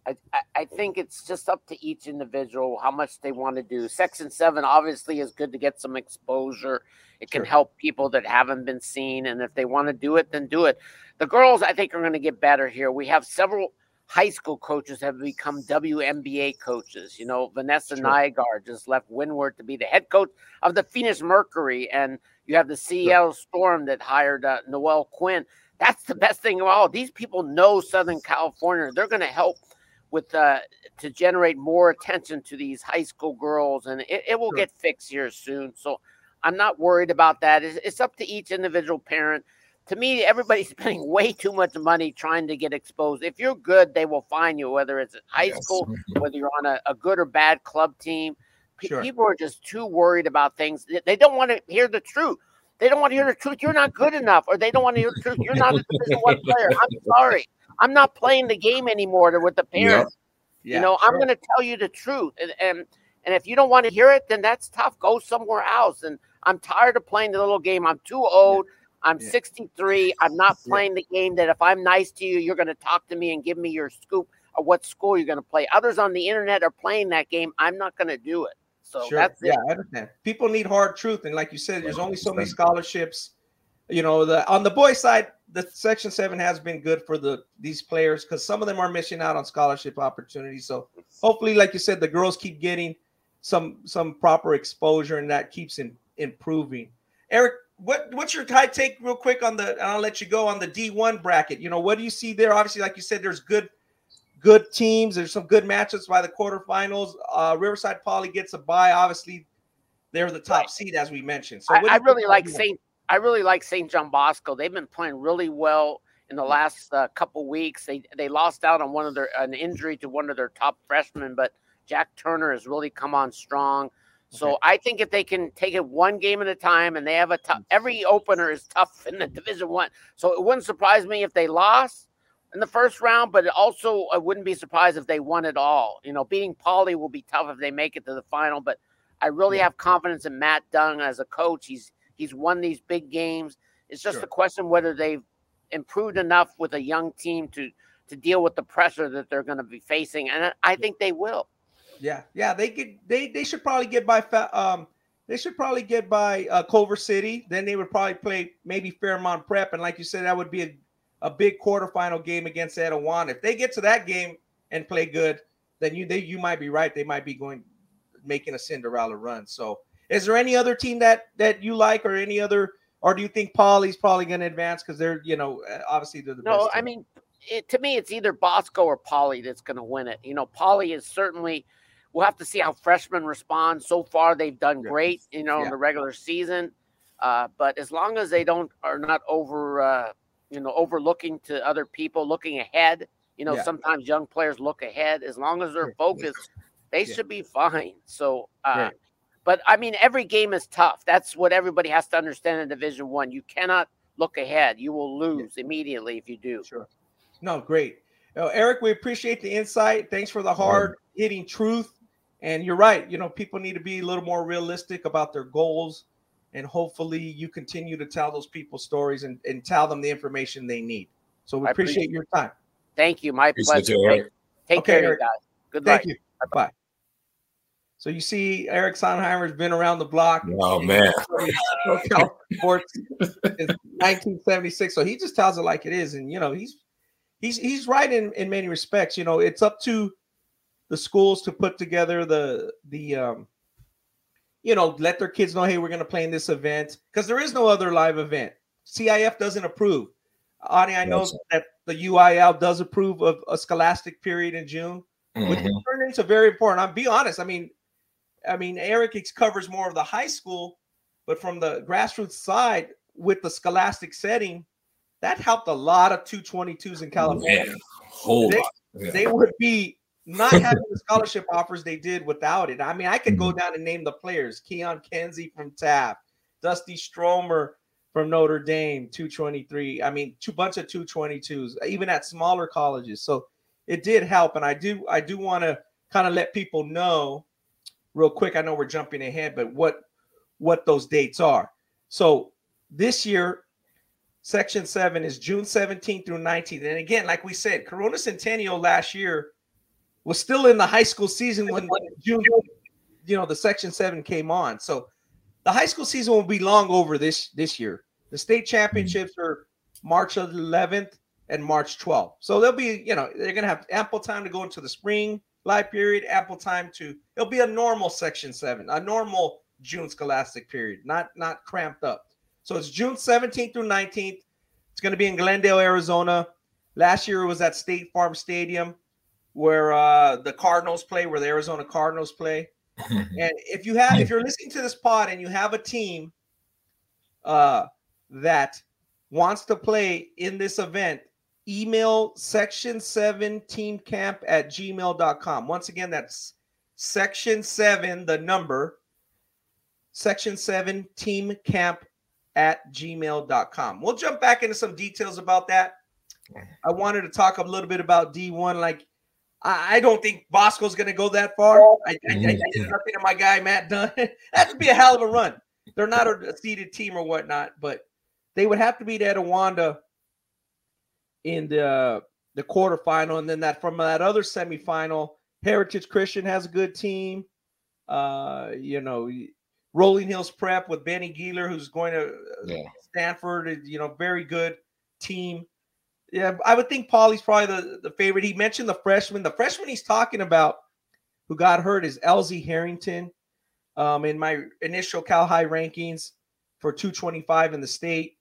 I, I think it's just up to each individual how much they want to do. Section seven obviously is good to get some exposure. It can sure. help people that haven't been seen, and if they want to do it, then do it. The girls, I think, are going to get better here. We have several high school coaches have become WNBA coaches. You know, Vanessa sure. Nygaard just left Windward to be the head coach of the Phoenix Mercury, and you have the Seattle sure. Storm that hired uh, Noelle Quinn. That's the best thing of all. These people know Southern California. They're going to help with uh, to generate more attention to these high school girls, and it, it will sure. get fixed here soon. So I'm not worried about that. It's, it's, up to each individual parent. To me, everybody's spending way too much money trying to get exposed. If you're good, they will find you, whether it's at high yes. school, whether you're on a, a, good or bad club team. P- sure. People are just too worried about things. They don't want to hear the truth. They don't want to hear the truth. You're not good enough, or they don't want to hear the truth. You're not a Division One player. I'm sorry. I'm not playing the game anymore with the parents. Yeah. you know, sure. I'm going to tell you the truth, and, and and if you don't want to hear it, then that's tough. Go somewhere else. And I'm tired of playing the little game. I'm too old. Yeah. I'm yeah. 63. I'm not playing the game that if I'm nice to you, you're going to talk to me and give me your scoop of what school you're going to play. Others on the internet are playing that game. I'm not going to do it. So sure. that's yeah, I understand. People need hard truth, and like you said, there's only so many scholarships you know, the on the boys side, the Section Seven has been good for the these players because some of them are missing out on scholarship opportunities. So hopefully, like you said, the girls keep getting some some proper exposure, and that keeps in, improving. Eric, what what's your high take real quick on the? And I'll let you go on the D one bracket. You know, what do you see there? Obviously, like you said, there's good good teams. There's some good matchups by the quarterfinals. Uh, Riverside Poly gets a bye. Obviously, they're the top seed as we mentioned. So I, I really like Saint. I really like St. John Bosco. They've been playing really well in the last uh, couple weeks. They they lost out on one of their an injury to one of their top freshmen, but Jack Turner has really come on strong. So okay. I think if they can take it one game at a time, and they have a tough, every opener is tough in the Division One. So it wouldn't surprise me if they lost in the first round, but it also I wouldn't be surprised if they won it all. You know, beating Poly will be tough if they make it to the final, but I really yeah. have confidence in Matt Dunn as a coach. He's he's won these big games. It's just sure. a question whether they've improved enough with a young team to to deal with the pressure that they're going to be facing, and I think they will. Yeah, yeah, they get they they should probably get by um they should probably get by uh, Culver City. Then they would probably play maybe Fairmont Prep, and like you said, that would be a, a big quarterfinal game against Etiwanda. If they get to that game and play good, then you they you might be right. They might be going making a Cinderella run. So, is there any other team that that you like, or any other, or do you think Poly's probably going to advance because they're you know uh, obviously they're the no, best. I mean, it, to me, it's either Bosco or Poly that's going to win it. You know, Poly is certainly. We'll have to see how freshmen respond. So far, they've done great, you know, yeah. in the regular season. Uh, but as long as they don't are not over, uh, you know, overlooking to other people, looking ahead. You know, yeah. sometimes young players look ahead. As long as they're focused, they yeah. should be fine. So, uh, but I mean, every game is tough. That's what everybody has to understand in Division One. You cannot look ahead. You will lose yeah. immediately if you do. Sure. No, great. Uh, Eric, we appreciate the insight. Thanks for the hard hitting truth. And you're right. You know, people need to be a little more realistic about their goals. And hopefully, you continue to tell those people stories and, and tell them the information they need. So we appreciate, appreciate, your time. Thank you. My appreciate pleasure. You, take, take okay, care, Eric. guys. Good Thank you. Bye. So you see, Eric Sondheimer's been around the block. Oh man, sports is 1976. So he just tells it like it is, and you know he's he's he's right in in many respects. You know, it's up to the schools to put together the the um you know let their kids know hey we're going to play in this event because there is no other live event cif doesn't approve ani i know that the uil does approve of a scholastic period in june mm-hmm. which turned into very important. I'll be honest. I mean, I mean, Eric covers more of the high school, but from the grassroots side with the scholastic setting, that helped a lot of 222s in California. Whole they, yeah. they would be not having the scholarship offers they did without it. I mean, I could mm-hmm. go down and name the players: Keon Kenzie from Taft, Dusty Stromer from Notre Dame, 223. I mean, two bunch of 222s, even at smaller colleges. So it did help, and I do I do want to kind of let people know real quick. I know we're jumping ahead, but what what those dates are. So this year, Section Seven is June 17th through 19th, and again, like we said, Corona Centennial last year was still in the high school season when June, you know, the Section Seven came on. So the high school season will be long over this this year. The state championships are March 11th and March 12th. So they'll be, you know, they're going to have ample time to go into the spring live period, ample time to, it'll be a normal section seven, a normal June scholastic period, not, not cramped up. So it's June 17th through 19th. It's going to be in Glendale, Arizona. Last year it was at State Farm Stadium where uh, the Cardinals play, where the Arizona Cardinals play. and if you have, if you're listening to this pod and you have a team uh, that wants to play in this event, email section 7 teamcamp at gmail.com. Once again, that's section 7, the number, section 7 teamcamp at gmail.com. We'll jump back into some details about that. I wanted to talk a little bit about D1. Like, I, I don't think Bosco's going to go that far. I, I, I, mm-hmm. I did nothing to my guy, Matt Dunn. that would be a hell of a run. They're not a seeded team or whatnot, but they would have to beat Etiwanda in the the quarterfinal, and then that from that other semifinal, Heritage Christian has a good team. Uh, you know, Rolling Hills Prep with Benny Gealer, who's going to uh, Yeah. Stanford. You know, very good team. Yeah, I would think Poly's probably the, the favorite. He mentioned the freshman. The freshman he's talking about who got hurt is Elzie Harrington. Um, in my initial Cal High rankings for 225 in the state,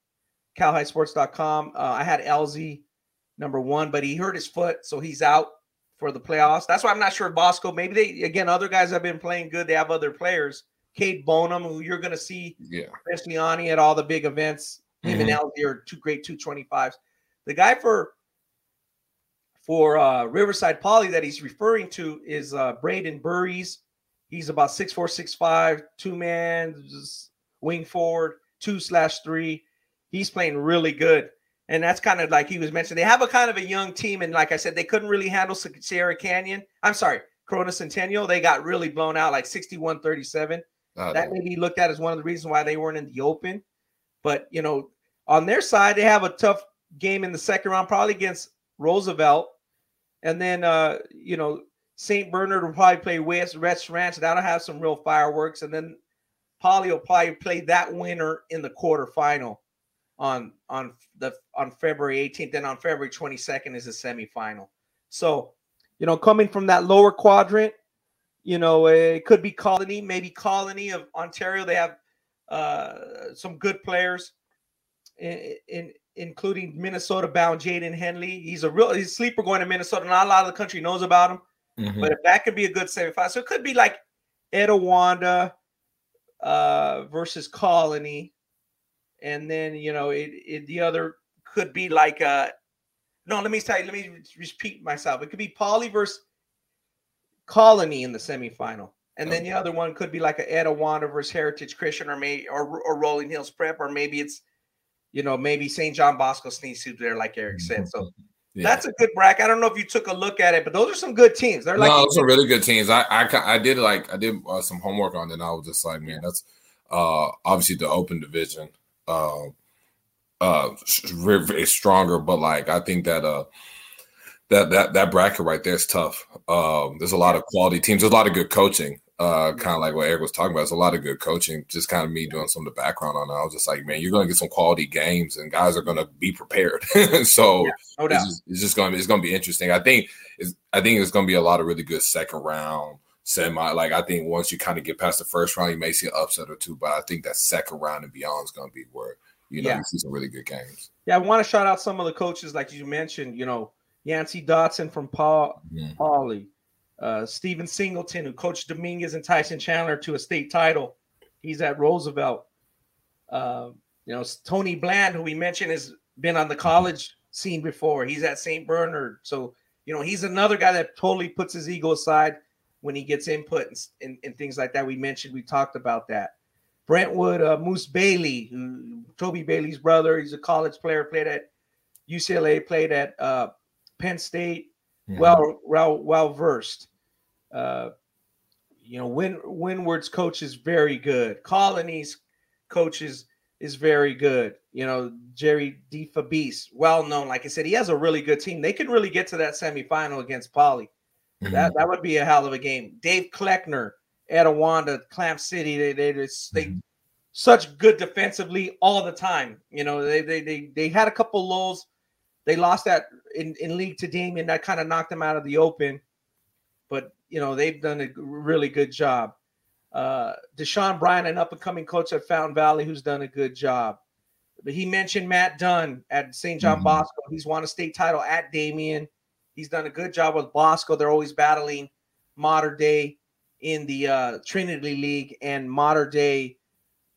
calhighsports.com, uh, I had Elzie number one, but he hurt his foot, so he's out for the playoffs. That's why I'm not sure Bosco. Maybe they again other guys have been playing good. They have other players. Cade Bonham, who you're going to see, Yeah. especially Ani at all the big events. Him and Mhm. Elzie are two great 225s. The guy for for uh, Riverside Poly that he's referring to is uh, Braden Burries. He's about six four, six five, two man, wing forward, two slash three. He's playing really good. And that's kind of like he was mentioning. They have a kind of a young team. And like I said, they couldn't really handle Sierra Canyon. I'm sorry, Corona Centennial. They got really blown out like 61 37 Uh, that may be looked at as one of the reasons why they weren't in the open. But you know, on their side, they have a tough game in the second round, probably against Roosevelt, and then uh, you know, St. Bernard will probably play West West Ranch. That'll have some real fireworks, and then Poly will probably play that winner in the quarterfinal on on the on February 18th. Then on February 22nd is the semifinal. So, you know, coming from that lower quadrant, you know, it could be Colony, maybe Colony of Ontario. They have uh, some good players, in, in including Minnesota bound Jaden Henley. He's a real he's a sleeper going to Minnesota. Not a lot of the country knows about him, mhm. but if that could be a good semifinal, so it could be like Etiwanda uh, versus Colony, and then you know it, it the other could be like uh no. Let me tell you. Let me repeat myself. It could be Poly versus Colony in the semifinal. And then the other one could be like a Etiwanda versus Heritage Christian, or maybe or, or Rolling Hills Prep, or maybe it's you know maybe St. John Bosco sneaks through there, like Eric said. So Yeah. that's a good bracket. I don't know if you took a look at it, but those are some good teams. They're like no, those are really good teams. I I, I did like I did uh, some homework on it. and I was just like, man, that's uh obviously the open division. Uh, uh, is stronger, but like I think that uh that that that bracket right there is tough. Um, there's a lot of quality teams. There's a lot of good coaching. Uh, kind of like what Eric was talking about. There's a lot of good coaching. Just kind of me doing some of the background on it. I was just like, man, you're gonna get some quality games, and guys are gonna be prepared. so Yeah, no it's just, it's just gonna it's gonna be interesting. I think it's I think it's gonna be a lot of really good second round semi. Like I think once you kind of get past the first round, you may see an upset or two, but I think that second round and beyond is gonna be where you know Yeah. you see some really good games. Yeah, I want to shout out some of the coaches, like you mentioned. You know, Yancey Dotson from Paul. Poly, uh, Steven Singleton, who coached Dominguez and Tyson Chandler to a state title. He's at Roosevelt. Uh, you know, Tony Bland, who we mentioned, has been on the college scene before. He's at St. Bernard. So, you know, he's another guy that totally puts his ego aside when he gets input and, and, and things like that. We mentioned, we talked about that. Brentwood, uh, Moose Bailey, who Toby Bailey's brother, he's a college player, played at UCLA, played at uh, Penn State, Mhm. well, well, well versed. Uh, you know, Win Windward's coach is very good. Colony's coach is is very good. You know, Jerry D. Fabice, well known. Like I said, he has a really good team. They could really get to that semifinal against Poly. Mhm. That that would be a hell of a game. Dave Kleckner, at Awanda, Clamp City, they they just they Mhm. such good defensively all the time. You know, they they they they had a couple lows. They lost that in, in league to Damien. That kind of knocked them out of the open. But you know, they've done a really good job. Uh Deshaun Bryan, an up and coming coach at Fountain Valley, who's done a good job. But he mentioned Matt Dunn at St. John Mhm. Bosco. He's won a state title at Damien. He's done a good job with Bosco. They're always battling Mater Dei in the uh, Trinity League, and Mater Dei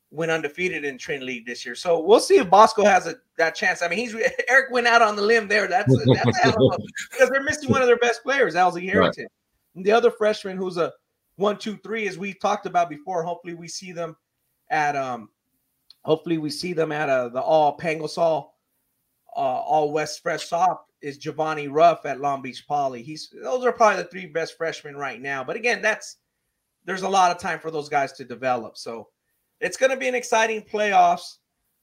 went undefeated in Trinity League this year. So we'll see if Bosco has a that chance. I mean, he's Eric went out on the limb there. That's a, that's a hell of a, because they're missing one of their best players, Elzie Harrington. And the other freshman who's a one, two, three, as we talked about before. Hopefully, we see them at um, hopefully we see them at uh, the all Pangosol, uh, all West Fresh Soft is Giovanni Ruff at Long Beach Poly. He's those are probably the three best freshmen right now. But again, that's there's a lot of time for those guys to develop. So it's going to be an exciting playoffs.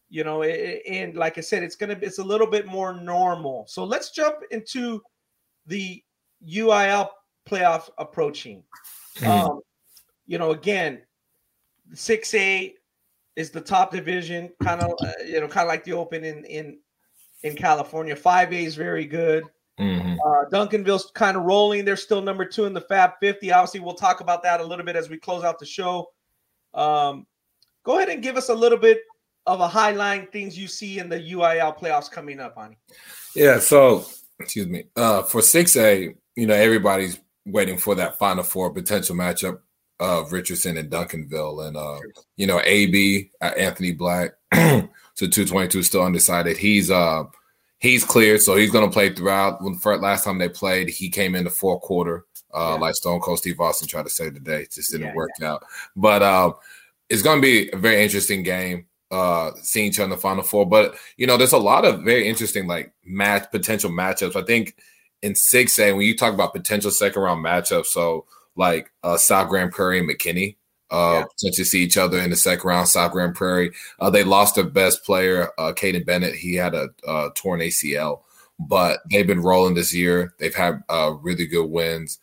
You know, a- and like I said, it's going to be it's a little bit more normal. So let's jump into the UIL playoff approaching. Mhm. Um, you know, again, six A is the top division, kind of uh, you know, kind of like the Open in in in California. Five A is very good. Mm-hmm. Uh, Duncanville's kind of rolling. They're still number two in the Fab 50. Obviously, we'll talk about that a little bit as we close out the show. Um, go ahead and give us a little bit of a highline things you see in the UIL playoffs coming up, Ani. Yeah. So, excuse me. Uh, for 6A, you know, everybody's waiting for that Final Four potential matchup of Richardson and Duncanville. And, uh, you know, AB, uh, Anthony Black, so 222 still undecided. He's, uh, he's cleared, so he's going to play throughout. When the last time they played, he came in the fourth quarter, uh, yeah. like Stone Cold Steve Austin tried to say today. It just didn't yeah, work yeah. out. But uh, it's going to be a very interesting game. Uh, seeing each other in the final four, but you know, there's a lot of very interesting like match potential matchups. I think in six A, when you talk about potential second round matchups, so like uh, South Grand Prairie and McKinney, uh, yeah. since you see each other in the second round, South Grand Prairie. Uh, they lost their best player, uh, Caden Bennett. He had a uh, torn ACL, but they've been rolling this year. They've had uh, really good wins.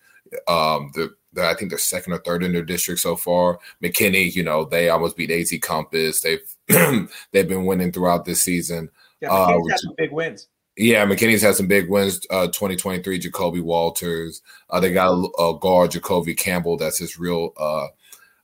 Um, the I think they're second or third in their district so far. McKinney, you know, they almost beat AZ Compass. They've they've been winning throughout this season. Yeah, McKinney's uh, had some big wins. Yeah, McKinney's had some big wins. Uh, 2023, Jacoby Walters. Uh, they got a, a guard, Jacoby Campbell. That's his real uh,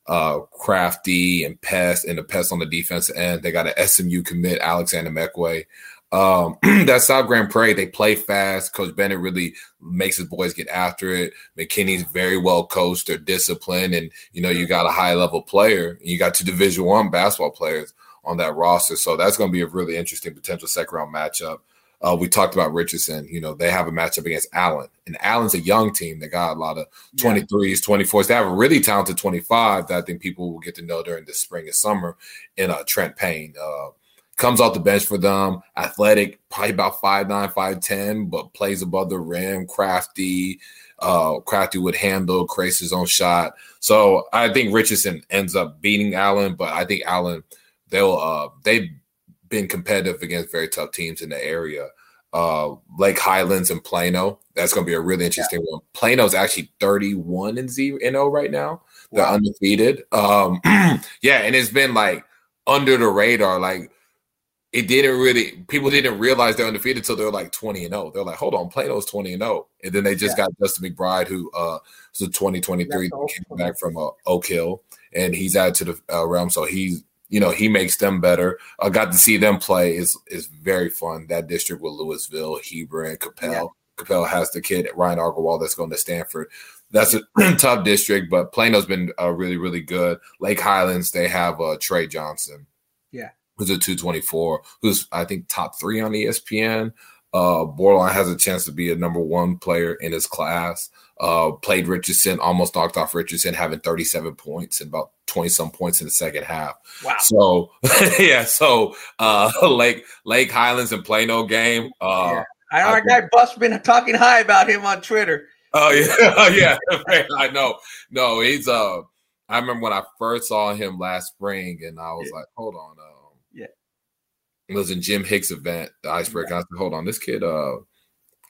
uh, Crafty and Pest and the Pest on the defense end. They got an SMU commit, Alexander Meckway. Um, that South Grand Prairie, they play fast. Coach Bennett really makes his boys get after it. McKinney's very well coached. They're disciplined, and you know you got a high level player. you got two Division One basketball players on that roster, so that's going to be a really interesting potential second round matchup. Uh, we talked about Richardson. You know, they have a matchup against Allen, and Allen's a young team. They got a lot of 23s, 24s. They have a really talented 25 that I think people will get to know during the spring and summer in uh, Trent Payne. Uh, comes off the bench for them, athletic, probably about 5'9, 5'10, but plays above the rim, crafty. Uh, crafty would handle, creates his own shot. So I think Richardson ends up beating Allen, but I think Allen, they'll, uh, they been competitive against very tough teams in the area. Uh, Lake Highlands and Plano. That's going to be a really interesting yeah. one. Plano's actually 31 and 0 right now. They're wow. undefeated. Um, yeah, and it's been like under the radar. Like it didn't really people didn't realize they're undefeated until they're like 20 and 0. They're like, hold on, Plano's 20 and 0. And then they just yeah. got Justin McBride, who uh was a 2023 came back from uh, Oak Hill, and he's added to the uh, realm. So he's you know, he makes them better. I got to see them play is is very fun. That district with Lewisville, Hebron, and Coppell. Yeah. Coppell has the kid Ryan Agarwal that's going to Stanford. That's a tough district, but Plano's been uh, really, really good. Lake Highlands, they have uh, Trey Johnson. Yeah. Who's a 224, who's I think top three on ESPN. Uh, Borderline has a chance to be a number one player in his class. Uh, played Richardson, almost knocked off Richardson, having 37 points and about 20 some points in the second half. Wow. So, yeah. So, uh, Lake Lake Highlands and Plano game. Uh, yeah. I our guy Buff's been talking high about him on Twitter. Oh yeah, yeah. I know. No, he's uh. I remember when I first saw him last spring, and I was yeah. like, "Hold on, um, yeah." It was in Jim Hicks' event, the Icebreaker. Yeah. I said, "Hold on, this kid, uh,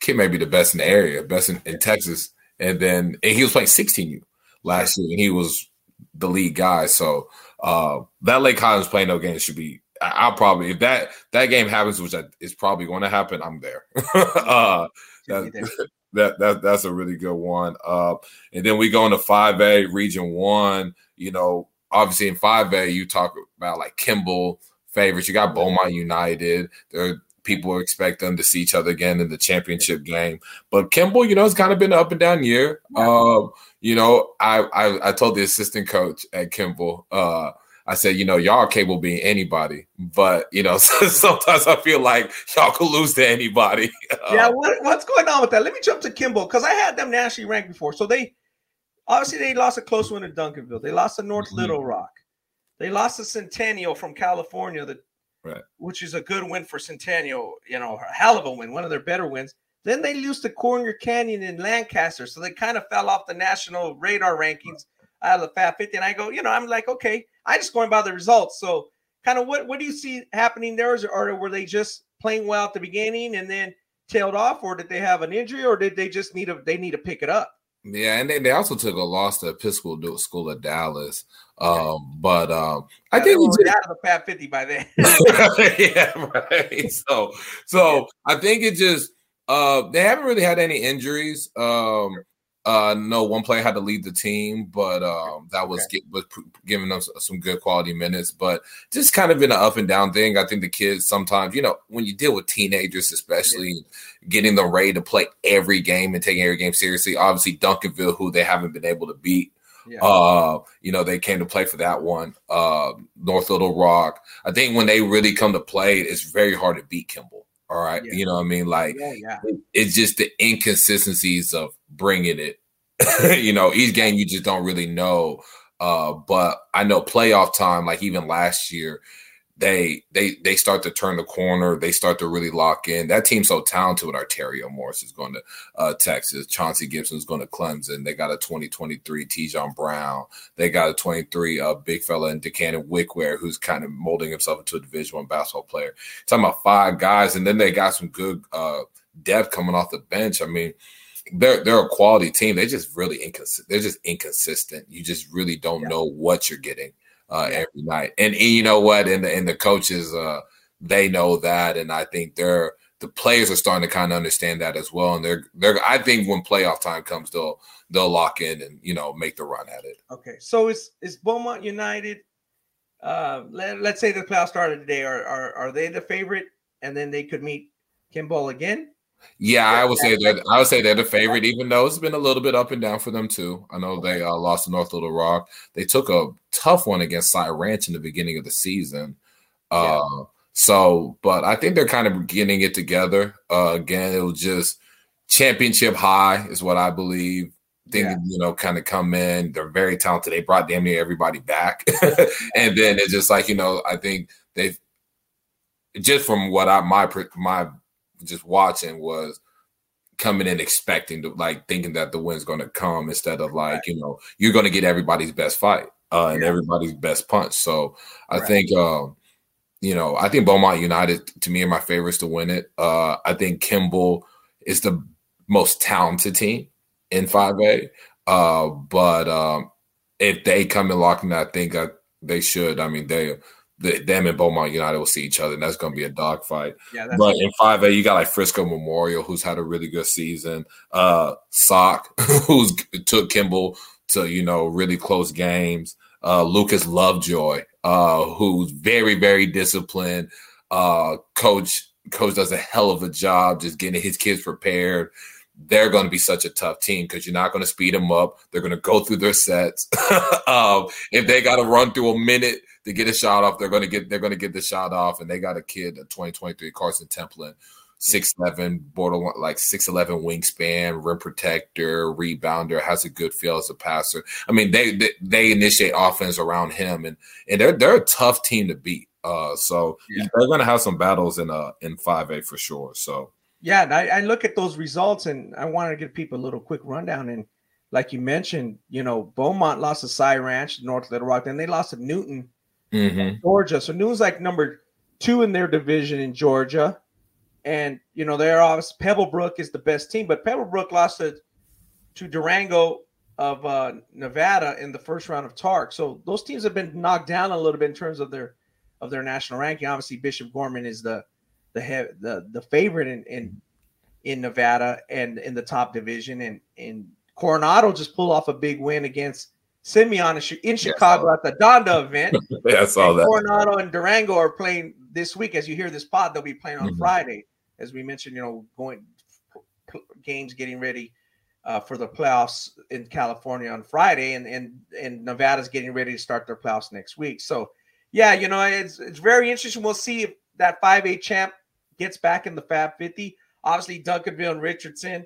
kid may be the best in the area, best in, in Texas." And then and he was playing 16U last year, and he was the lead guy. So uh, that Lake Highlands playing no game should be. I'll probably if that that game happens, which is probably going to happen, I'm there. uh, that, that, that that's a really good one. Uh, and then we go into five A Region One. You know, obviously in five A, you talk about like Kimball favorites. You got Beaumont United. They're people expect them to see each other again in the championship game. But Kimball, you know, it's kind of been an up and down year. Um, you know, I, I, I told the assistant coach at Kimball, uh, I said, you know, y'all are capable of being anybody, but you know, sometimes I feel like y'all could lose to anybody. yeah, what, what's going on with that? Let me jump to Kimball because I had them nationally ranked before. So they obviously they lost a close one to Duncanville. They lost to North mm-hmm. Little Rock. They lost to Centennial from California, the right. which is a good win for Centennial. You know, a hell of a win, one of their better wins. Then they lose to Corner Canyon in Lancaster, so they kind of fell off the national radar rankings out of the Fab 50. And I go, you know, I'm like, okay, I just going by the results. So, kind of what what do you see happening there? Is, or were they just playing well at the beginning and then tailed off, or did they have an injury, or did they just need a they need to pick it up? Yeah, and they, they also took a loss to Episcopal School of Dallas. Um, but um, I think we just, out of the Fab 50 by then. yeah, right. So, so I think it just uh, they haven't really had any injuries. Um, uh, no, one player had to lead the team, but um, that was, okay. was giving them some good quality minutes. But just kind of in an up and down thing. I think the kids sometimes, you know, when you deal with teenagers, especially yeah. getting them ready to play every game and taking every game seriously. Obviously, Duncanville, who they haven't been able to beat. Yeah. Uh, you know, they came to play for that one. Uh, North Little Rock. I think when they really come to play, it's very hard to beat Kimball. All right. Yeah. You know what I mean? Like, yeah, yeah. it's just the inconsistencies of bringing it. you know, each game you just don't really know. Uh, but I know playoff time, like even last year, they they they start to turn the corner. They start to really lock in. That team's so talented with Arterio Morris is going to uh, Texas. Chauncey Gibson is going to Clemson. They got a 2023 Tejon Brown. They got a 23 uh, big fella in Decannon Wickware who's kind of molding himself into a Division One basketball player. Talking about five guys, and then they got some good uh, depth coming off the bench. I mean, they're they're a quality team. They're just really inconsistent. They're just inconsistent. You just really don't yeah. know what you're getting uh, yeah. every night. And, and, you know what? And the, and the coaches, uh, they know that, and I think they're the players are starting to kind of understand that as well. And they're they're I think when playoff time comes, they'll they'll lock in and you know make the run at it. Okay, so it's it's Beaumont United. Uh, let, let's say the playoff started today. Are, are are they the favorite? And then they could meet Kimball again. Yeah, I would say that I would say they're the favorite, even though it's been a little bit up and down for them too. I know they uh, lost to North Little Rock. They took a tough one against Cy Ranch in the beginning of the season. Uh, yeah. So, but I think they're kind of getting it together. Uh, again, it was just championship high, is what I believe. Think yeah. you know, kind of come in. They're very talented. They brought damn near everybody back, and then it's just like you know, I think they've just from what I my my just watching was coming in expecting to like thinking that the win's going to come instead of like right. you know you're going to get everybody's best fight uh, and yeah. everybody's best punch. So I right. think um, you know I think Beaumont United to me are my favorites to win it. Uh, I think Kimball is the most talented team in 5A. Uh, but um, if they come in locking, I think uh, they should. I mean, they the, them and Beaumont United will see each other, and that's going to be a dogfight. Yeah, but in five A, you got like Frisco Memorial, who's had a really good season. Uh, Sock, who's took Kimball to you know really close games. Uh, Lucas Lovejoy, uh, who's very very disciplined. Uh, coach coach does a hell of a job just getting his kids prepared. They're going to be such a tough team because you're not going to speed them up. They're going to go through their sets. um, if they got to run through a minute to get a shot off. They're going to get they're going to get the shot off, and they got a kid, a 2023 Carson Templin, six seven, borderline like six eleven wingspan, rim protector, rebounder, has a good feel as a passer. I mean, they they, they initiate offense around him, and and they're they're a tough team to beat. Uh, so yeah. they're going to have some battles in uh in five A for sure. So yeah, I, I look at those results, and I wanted to give people a little quick rundown and like you mentioned, you know, Beaumont lost to Cy Ranch, North Little Rock, then they lost to Newton mm-hmm. Georgia. So Newton's like number two in their division in Georgia. And you know, they're obviously Pebblebrook is the best team, but Pebblebrook lost to, to Durango of uh, Nevada in the first round of Tark. So those teams have been knocked down a little bit in terms of their of their national ranking. Obviously, Bishop Gorman is the the the the favorite in, in in Nevada and in the top division. And and Coronado just pulled off a big win against Simeon in Chicago at the Donda event. yeah, I saw that. Coronado and Durango are playing this week. As you hear this pod, they'll be playing on mm-hmm. Friday. As we mentioned, you know, going games getting ready uh, for the playoffs in California on Friday, and and and Nevada's getting ready to start their playoffs next week. So, yeah, you know, it's it's very interesting. We'll see if that five A champ gets back in the Fab 50. Obviously, Duncanville and Richardson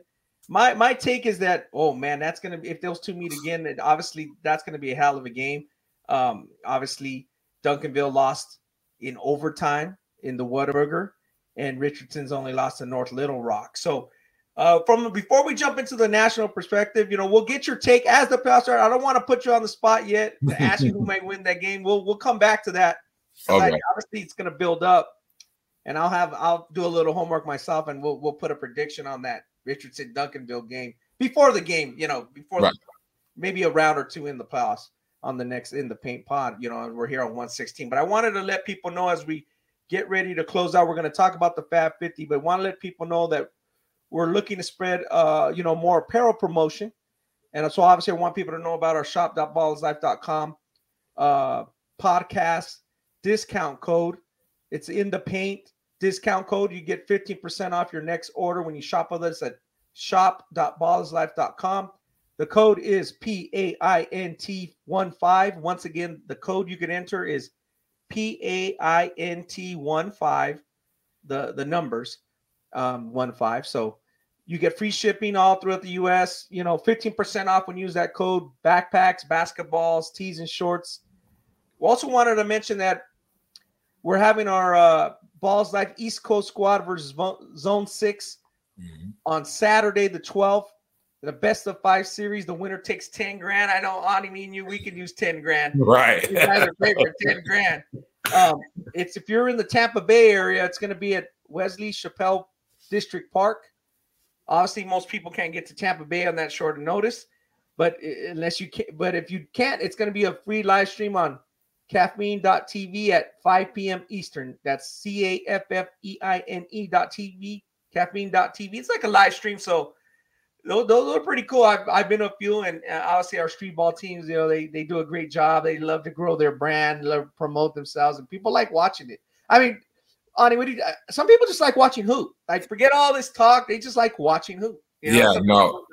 my my take is that oh man, that's gonna be if those two meet again, then obviously that's gonna be a hell of a game. Um, obviously Duncanville lost in overtime in the Whataburger, and Richardson's only lost to North Little Rock. So uh, from before we jump into the national perspective, you know, we'll get your take as the pastor. I don't want to put you on the spot yet to ask you who might win that game. We'll we'll come back to that. Okay. obviously, it's going to build up, and I'll have I'll do a little homework myself, and we'll we'll put a prediction on that Richardson Duncanville game before the game, you know, before Right. the, maybe a round or two in the playoffs on the next in the paint pod. You know, and we're here on 116. But I wanted to let people know as we get ready to close out, we're going to talk about the Fab 50, but want to let people know that we're looking to spread, uh, you know, more apparel promotion. And so obviously, I want people to know about our shop.ballislife.com uh, podcast discount code. It's in the paint discount code. You get 15% off your next order when you shop with us at shop.ballislife.com. The code is P A I N T 1 5. Once again, the code you can enter is P A I N T 1 5, the, the numbers um, 1 5. So you get free shipping all throughout the US. You know, 15% off when you use that code. Backpacks, basketballs, tees, and shorts. We also wanted to mention that we're having our uh, Ballislife East Coast Squad versus Zone 6 Mhm. on Saturday, the 12th. The best of five series. The winner takes 10 grand. I know, Ani, me and you, we could use 10 grand. Right. You guys are great for 10 grand. Um, it's if you're in the Tampa Bay area, it's going to be at Wesley Chapel District Park. Obviously, most people can't get to Tampa Bay on that short notice, but unless you can, but if you can't, it's going to be a free live stream on caffeine.tv at 5 p.m. Eastern. That's C A F F E I N E dot TV, caffeine.tv. It's like a live stream. So those, those are pretty cool. I've, I've been a few, and uh, obviously our street ball teams, you know, they, they do a great job. They love to grow their brand, love promote themselves, and people like watching it. I mean, Ani, what do you, uh, some people just like watching hoop. Like, forget all this talk. They just like watching hoop. you know? Yeah, no.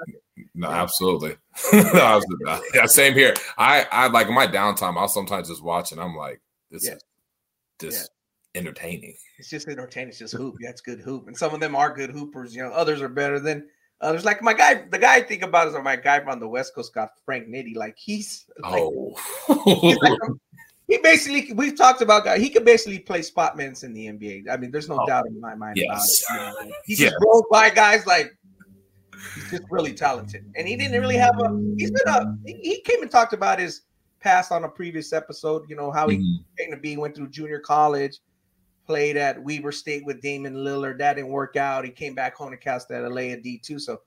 No, absolutely. No, yeah, same here. I, I like my downtime, I'll sometimes just watch and I'm like, this Yeah. is this entertaining. It's just entertaining. It's just hoop. Yeah, it's good hoop. And some of them are good hoopers. You know, others are better than others. Like my guy, the guy I think about is my guy from the West Coast, got Frank Nitty. Like he's like, Oh, he's like a- he basically we've talked about guy. He could basically play spot minutes in the NBA. I mean, there's no Oh, doubt in my mind about yes. it. You know, he Yes. just rolls by guys like he's just really talented. And he didn't really have a. He's been a. He, came and talked about his past on a previous episode. You know how he Mhm. came to be, went through junior college, played at Weber State with Damian Lillard. That didn't work out. He came back home to Cal State LA at D2. So,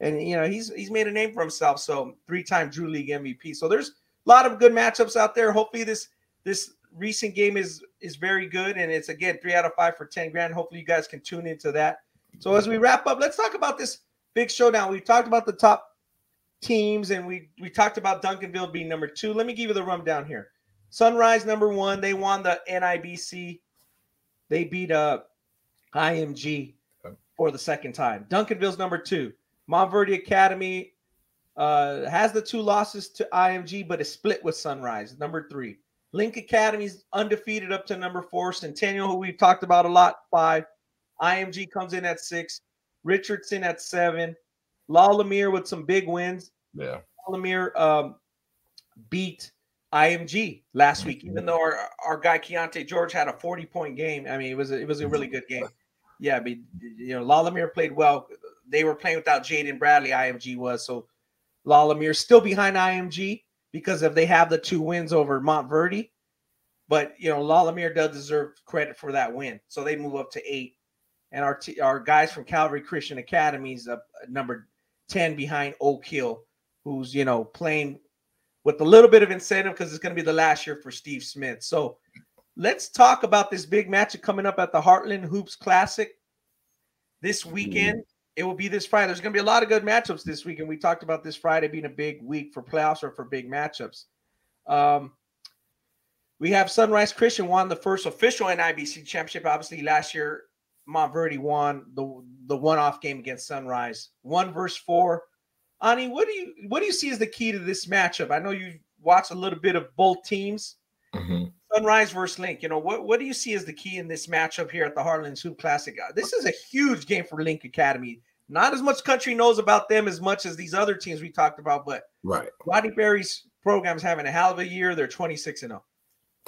and you know, he's he's made a name for himself. So three-time Drew League MVP. So there's a lot of good matchups out there. Hopefully this this recent game is is very good. And it's again three out of five for 10 grand. Hopefully you guys can tune into that. So as we wrap up, let's talk about this big showdown. We talked about the top teams and we we talked about Duncanville being number two. Let me give you the rundown here. Sunrise number one. They won the NIBC. They beat uh IMG for the second time. Duncanville's number two. Montverde Academy uh, has the two losses to IMG, but is split with Sunrise. Number three. Link Academy's undefeated up to number four. Centennial, who we've talked about a lot, five. IMG comes in at six. Richardson at seven. La Lumiere with some big wins. yeah. Lumiere um, beat IMG last week, even though our, our guy Keyonte George had a 40 point game. I mean, it was a, it was a really good game. Yeah, I mean, you know, La Lumiere played well. They were playing without Jaden Bradley, IMG was. So La Lumiere still behind IMG because if they have the two wins over Montverde. But you know, La Lumiere does deserve credit for that win. So they move up to eight. And our t- our guys from Calvary Christian Academies up at number 10 behind Oak Hill who's you know playing with a little bit of incentive because it's going to be the last year for Steve Smith. So let's talk about this big matchup coming up at the Heartland Hoops Classic this weekend. It will be this Friday. There's going to be a lot of good matchups this weekend. We talked about this Friday being a big week for playoffs or for big matchups. Um, we have Sunrise Christian won the first official NIBC championship. Obviously, last year Montverde won the the one off game against Sunrise, one verse four. Ani, what do you what do you see as the key to this matchup? I know you watched a little bit of both teams, Mhm. Sunrise versus Link. You know what what do you see as the key in this matchup here at the Heartland Hoop Classic? Uh, This is a huge game for Link Academy. Not as much country knows about them as much as these other teams we talked about, but Right. Rodney Perry's program's having a hell of a year. They're 26 and 0.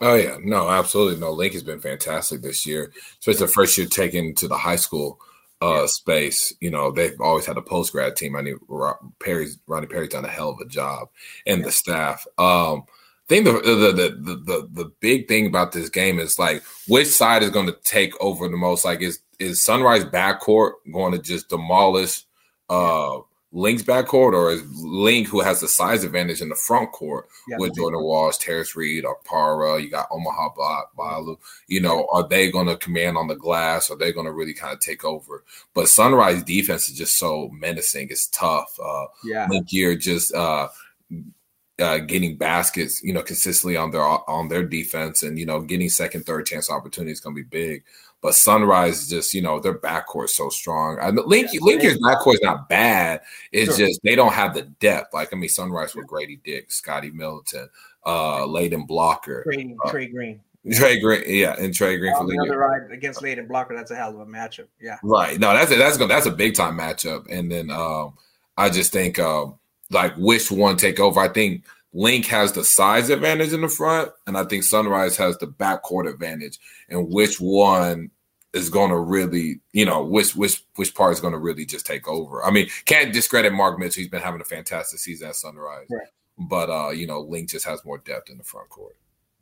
Oh yeah, no, absolutely. No, Link has been fantastic this year. Especially the first year taken to the high school uh Yeah. space. You know, they've always had a post grad team. I knew Perry's Ronnie Perry's done a hell of a job and the staff. Um I think the the, the the the the big thing about this game is like which side is going to take over the most. Like is is Sunrise backcourt going to just demolish uh Link's backcourt, or is Link who has the size advantage in the front court Yeah, with Jordan Walsh, Terrence Reed, or Para, you got Omaha Ba- Biliew. You know, are they going to command on the glass? Are they going to really kind of take over? But Sunrise defense is just so menacing. It's tough. Uh, Yeah. Link Gear just uh, uh, getting baskets, you know, consistently on their on their defense, and you know, getting second, third chance opportunities is going to be big. But Sunrise is just, you know, their backcourt is so strong. I know Link, Linker's backcourt is not bad. It's Sure. just they don't have the depth. Like I mean, Sunrise with Gradey Dick, Scotty Middleton, uh, Layden Blocker, Trey, Uh, Trey Green. Trey Green, yeah, and Trey Green for On the other ride against Layden Blocker, that's a hell of a matchup. Yeah. Right. No, that's a, that's good. That's a big time matchup. And then um, I just think um, like which one take over. I think Link has the size advantage in the front, and I think Sunrise has the backcourt advantage. And which one is going to really, you know, which which which part is going to really just take over? I mean, can't discredit Mark Mitchell. He's been having a fantastic season at Sunrise. Right. But uh, you know, Link just has more depth in the front court.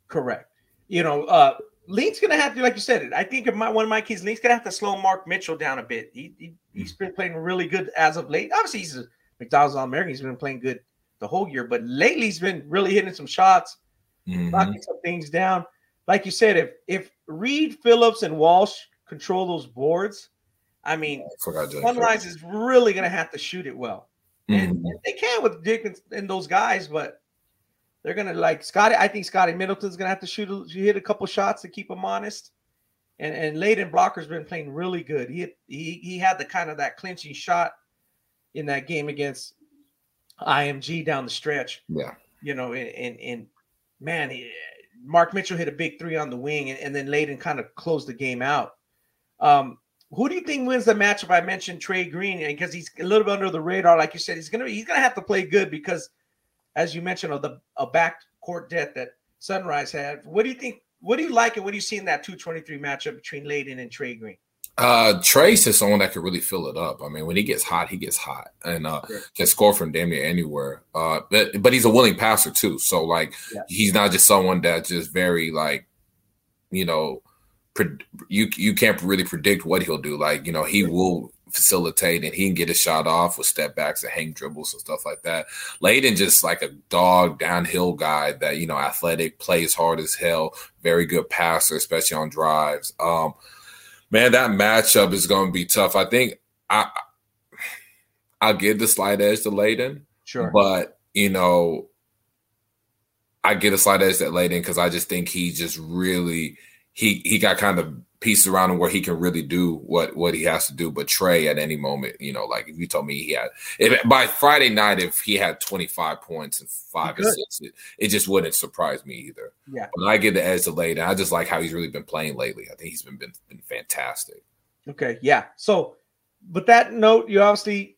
Correct. You know, uh Link's gonna have to, like you said, I think of my one of my kids, Link's gonna have to slow Mark Mitchell down a bit. He, he he's been playing really good as of late. Obviously, he's a McDonald's All American. He's been playing good the whole year, but lately he's been really hitting some shots, Mhm. knocking some things down. Like you said, if if Reed, Phillips, and Walsh control those boards, I mean, I. Sunrise is really gonna have to shoot it well. And, Mhm. and they can with Dick and, and those guys, but they're gonna like Scotty. I think Scotty Middleton's gonna have to shoot a, hit a couple shots to keep him honest. And and Layden Blocker's been playing really good. He he he had the kind of that clinching shot in that game against IMG down the stretch. Yeah. You know, and and, and man, he, Mark Mitchell hit a big three on the wing, and, and then Layden kind of closed the game out. Um, who do you think wins the matchup? I mentioned Trey Green because he's a little bit under the radar, like you said. He's gonna he's gonna have to play good because, as you mentioned, of the a backcourt debt that Sunrise had. What do you think? What do you like, and what do you see in that two twenty three matchup between Layden and Trey Green? Uh, Trace is someone that could really fill it up. I mean, when he gets hot, he gets hot, and uh, Sure. can score from damn near anywhere. Uh, but but he's a willing passer too. So like, Yeah. he's not just someone that's just very like, you know, you you can't really predict what he'll do. Like you know, he will facilitate and he can get a shot off with step backs and hang dribbles and stuff like that. Layden just like a dog downhill guy that you know, athletic, plays hard as hell, very good passer, especially on drives. Um, man, that matchup is going to be tough. I think I I'll give the slight edge to Layden, Sure. but you know, I get a slight edge to Layden because I just think he just really he he got kind of pieced around him where he can really do what what he has to do. But Trey, at any moment, you know, like if you told me he had if by Friday night, if he had twenty five points and five assists, it, it just wouldn't surprise me either. Yeah. But I give the edge to Layden. I just like how he's really been playing lately. I think he's been been, been fantastic. Okay, yeah. So, but that note, you obviously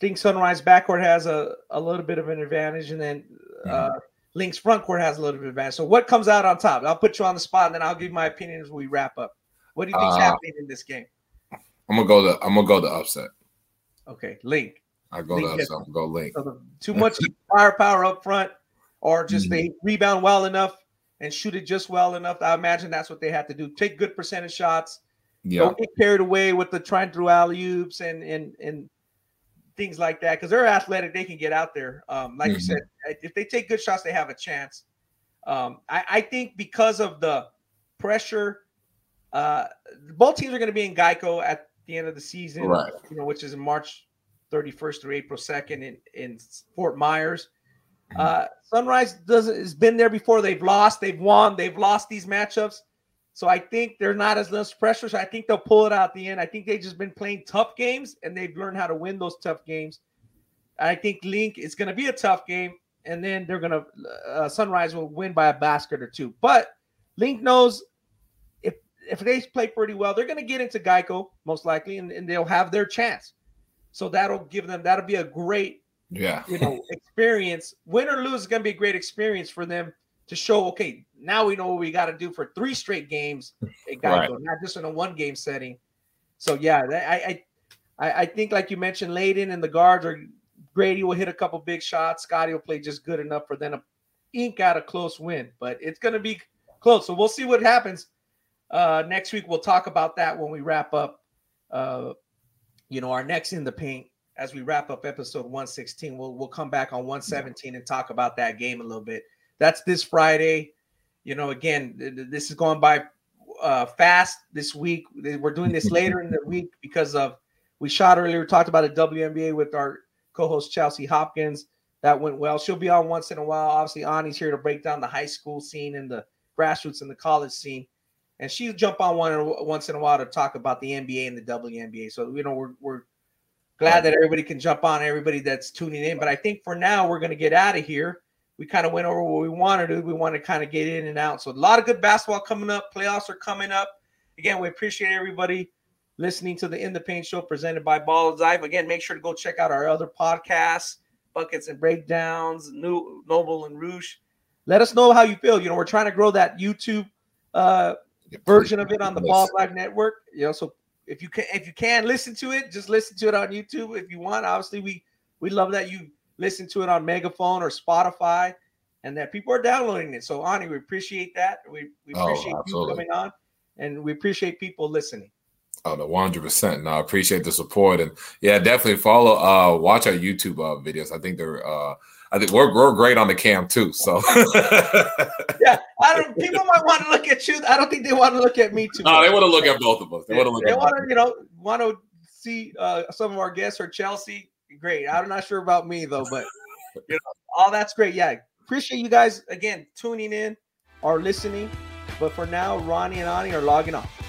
think Sunrise backcourt has a, a little bit of an advantage, and then uh, Link's front court has a little bit of advantage. So, what comes out on top? I'll put you on the spot, and then I'll give my opinion as we wrap up. What do you think's Uh, happening in this game? I'm gonna go the I'm gonna go the upset. Okay, Link. I go Link the upset. I'm gonna go link. So the, too much firepower up front, or just Mhm. they rebound well enough and shoot it just well enough. I imagine that's what they have to do. Take good percentage shots. Yeah. Don't get carried away with the trying to throw alley oops and and and things like that because they're athletic. They can get out there. Um, like you Mhm. said, if they take good shots, they have a chance. Um, I, I think because of the pressure, uh, both teams are going to be in Geico at the end of the season, Right. You know, which is in March 31st through April 2nd in in Fort Myers. Uh, Sunrise doesn't has been there before. They've lost, they've won, they've lost these matchups. So I think they're not as less pressure. So I think they'll pull it out at the end. I think they've just been playing tough games and they've learned how to win those tough games. I think Link is going to be a tough game, and then they're going to uh, Sunrise will win by a basket or two. But Link knows if if they play pretty well, they're going to get into Geico most likely, and, and they'll have their chance. So that'll give them that'll be a great Yeah. you know experience. Win or lose is going to be a great experience for them to show. Okay, now we know what we got to do for three straight games. It got Right. go, not just in a one game setting. So yeah, I, I I think like you mentioned, Layden and the guards are Gradey will hit a couple big shots. Scotty will play just good enough for them to ink out a close win. But it's going to be close. So we'll see what happens. Uh, next week we'll talk about that when we wrap up. Uh, you know, our next in the paint as we wrap up episode 116. We'll we'll come back on 117 and talk about that game a little bit. That's this Friday. You know, again, this is going by uh, fast this week. We're doing this later in the week because of we shot earlier. Talked about a WNBA with our co-host Chelsea Hopkins. That went well. She'll be on once in a while. Obviously, Ani's here to break down the high school scene and the grassroots and the college scene. And she'll jump on one once in a while to talk about the NBA and the WNBA. So you know we're we're glad that everybody can jump on. Everybody that's tuning in. But I think for now we're going to get out of here we kind of went over what we wanted to. We want to kind of get in and out. So a lot of good basketball coming up. Playoffs are coming up. Again, we appreciate everybody listening to the In the Paint Show presented by Ballislife. Again, make sure to go check out our other podcasts, Buckets and Breakdowns, New Noble and Roosh. Let us know how you feel. You know, we're trying to grow that YouTube uh, version of it on the Ball Live Network. You know, so if you can, if you can listen to it, just listen to it on YouTube if you want. Obviously, we we love that you listen to it on Megaphone or Spotify, and that people are downloading it. So, Ani, we appreciate that. We, we oh, appreciate oh, you coming on, and we appreciate people listening. Oh, the one hundred percent. No, I appreciate the support, and yeah, definitely follow. Uh, watch our YouTube uh, videos. I think they're. Uh, I think we're, we're great on the cam too. So yeah, I don't. People might want to look at you. I don't think they want to look at me too. No, much. they want to look at both of us. They, want to look. They want to, you know, want to see uh, some of our guests or Chelsea great. I'm not sure about me though, but you know, all that's great. Yeah, appreciate you guys again tuning in or listening. But for now, Ronnie and Ani are logging off.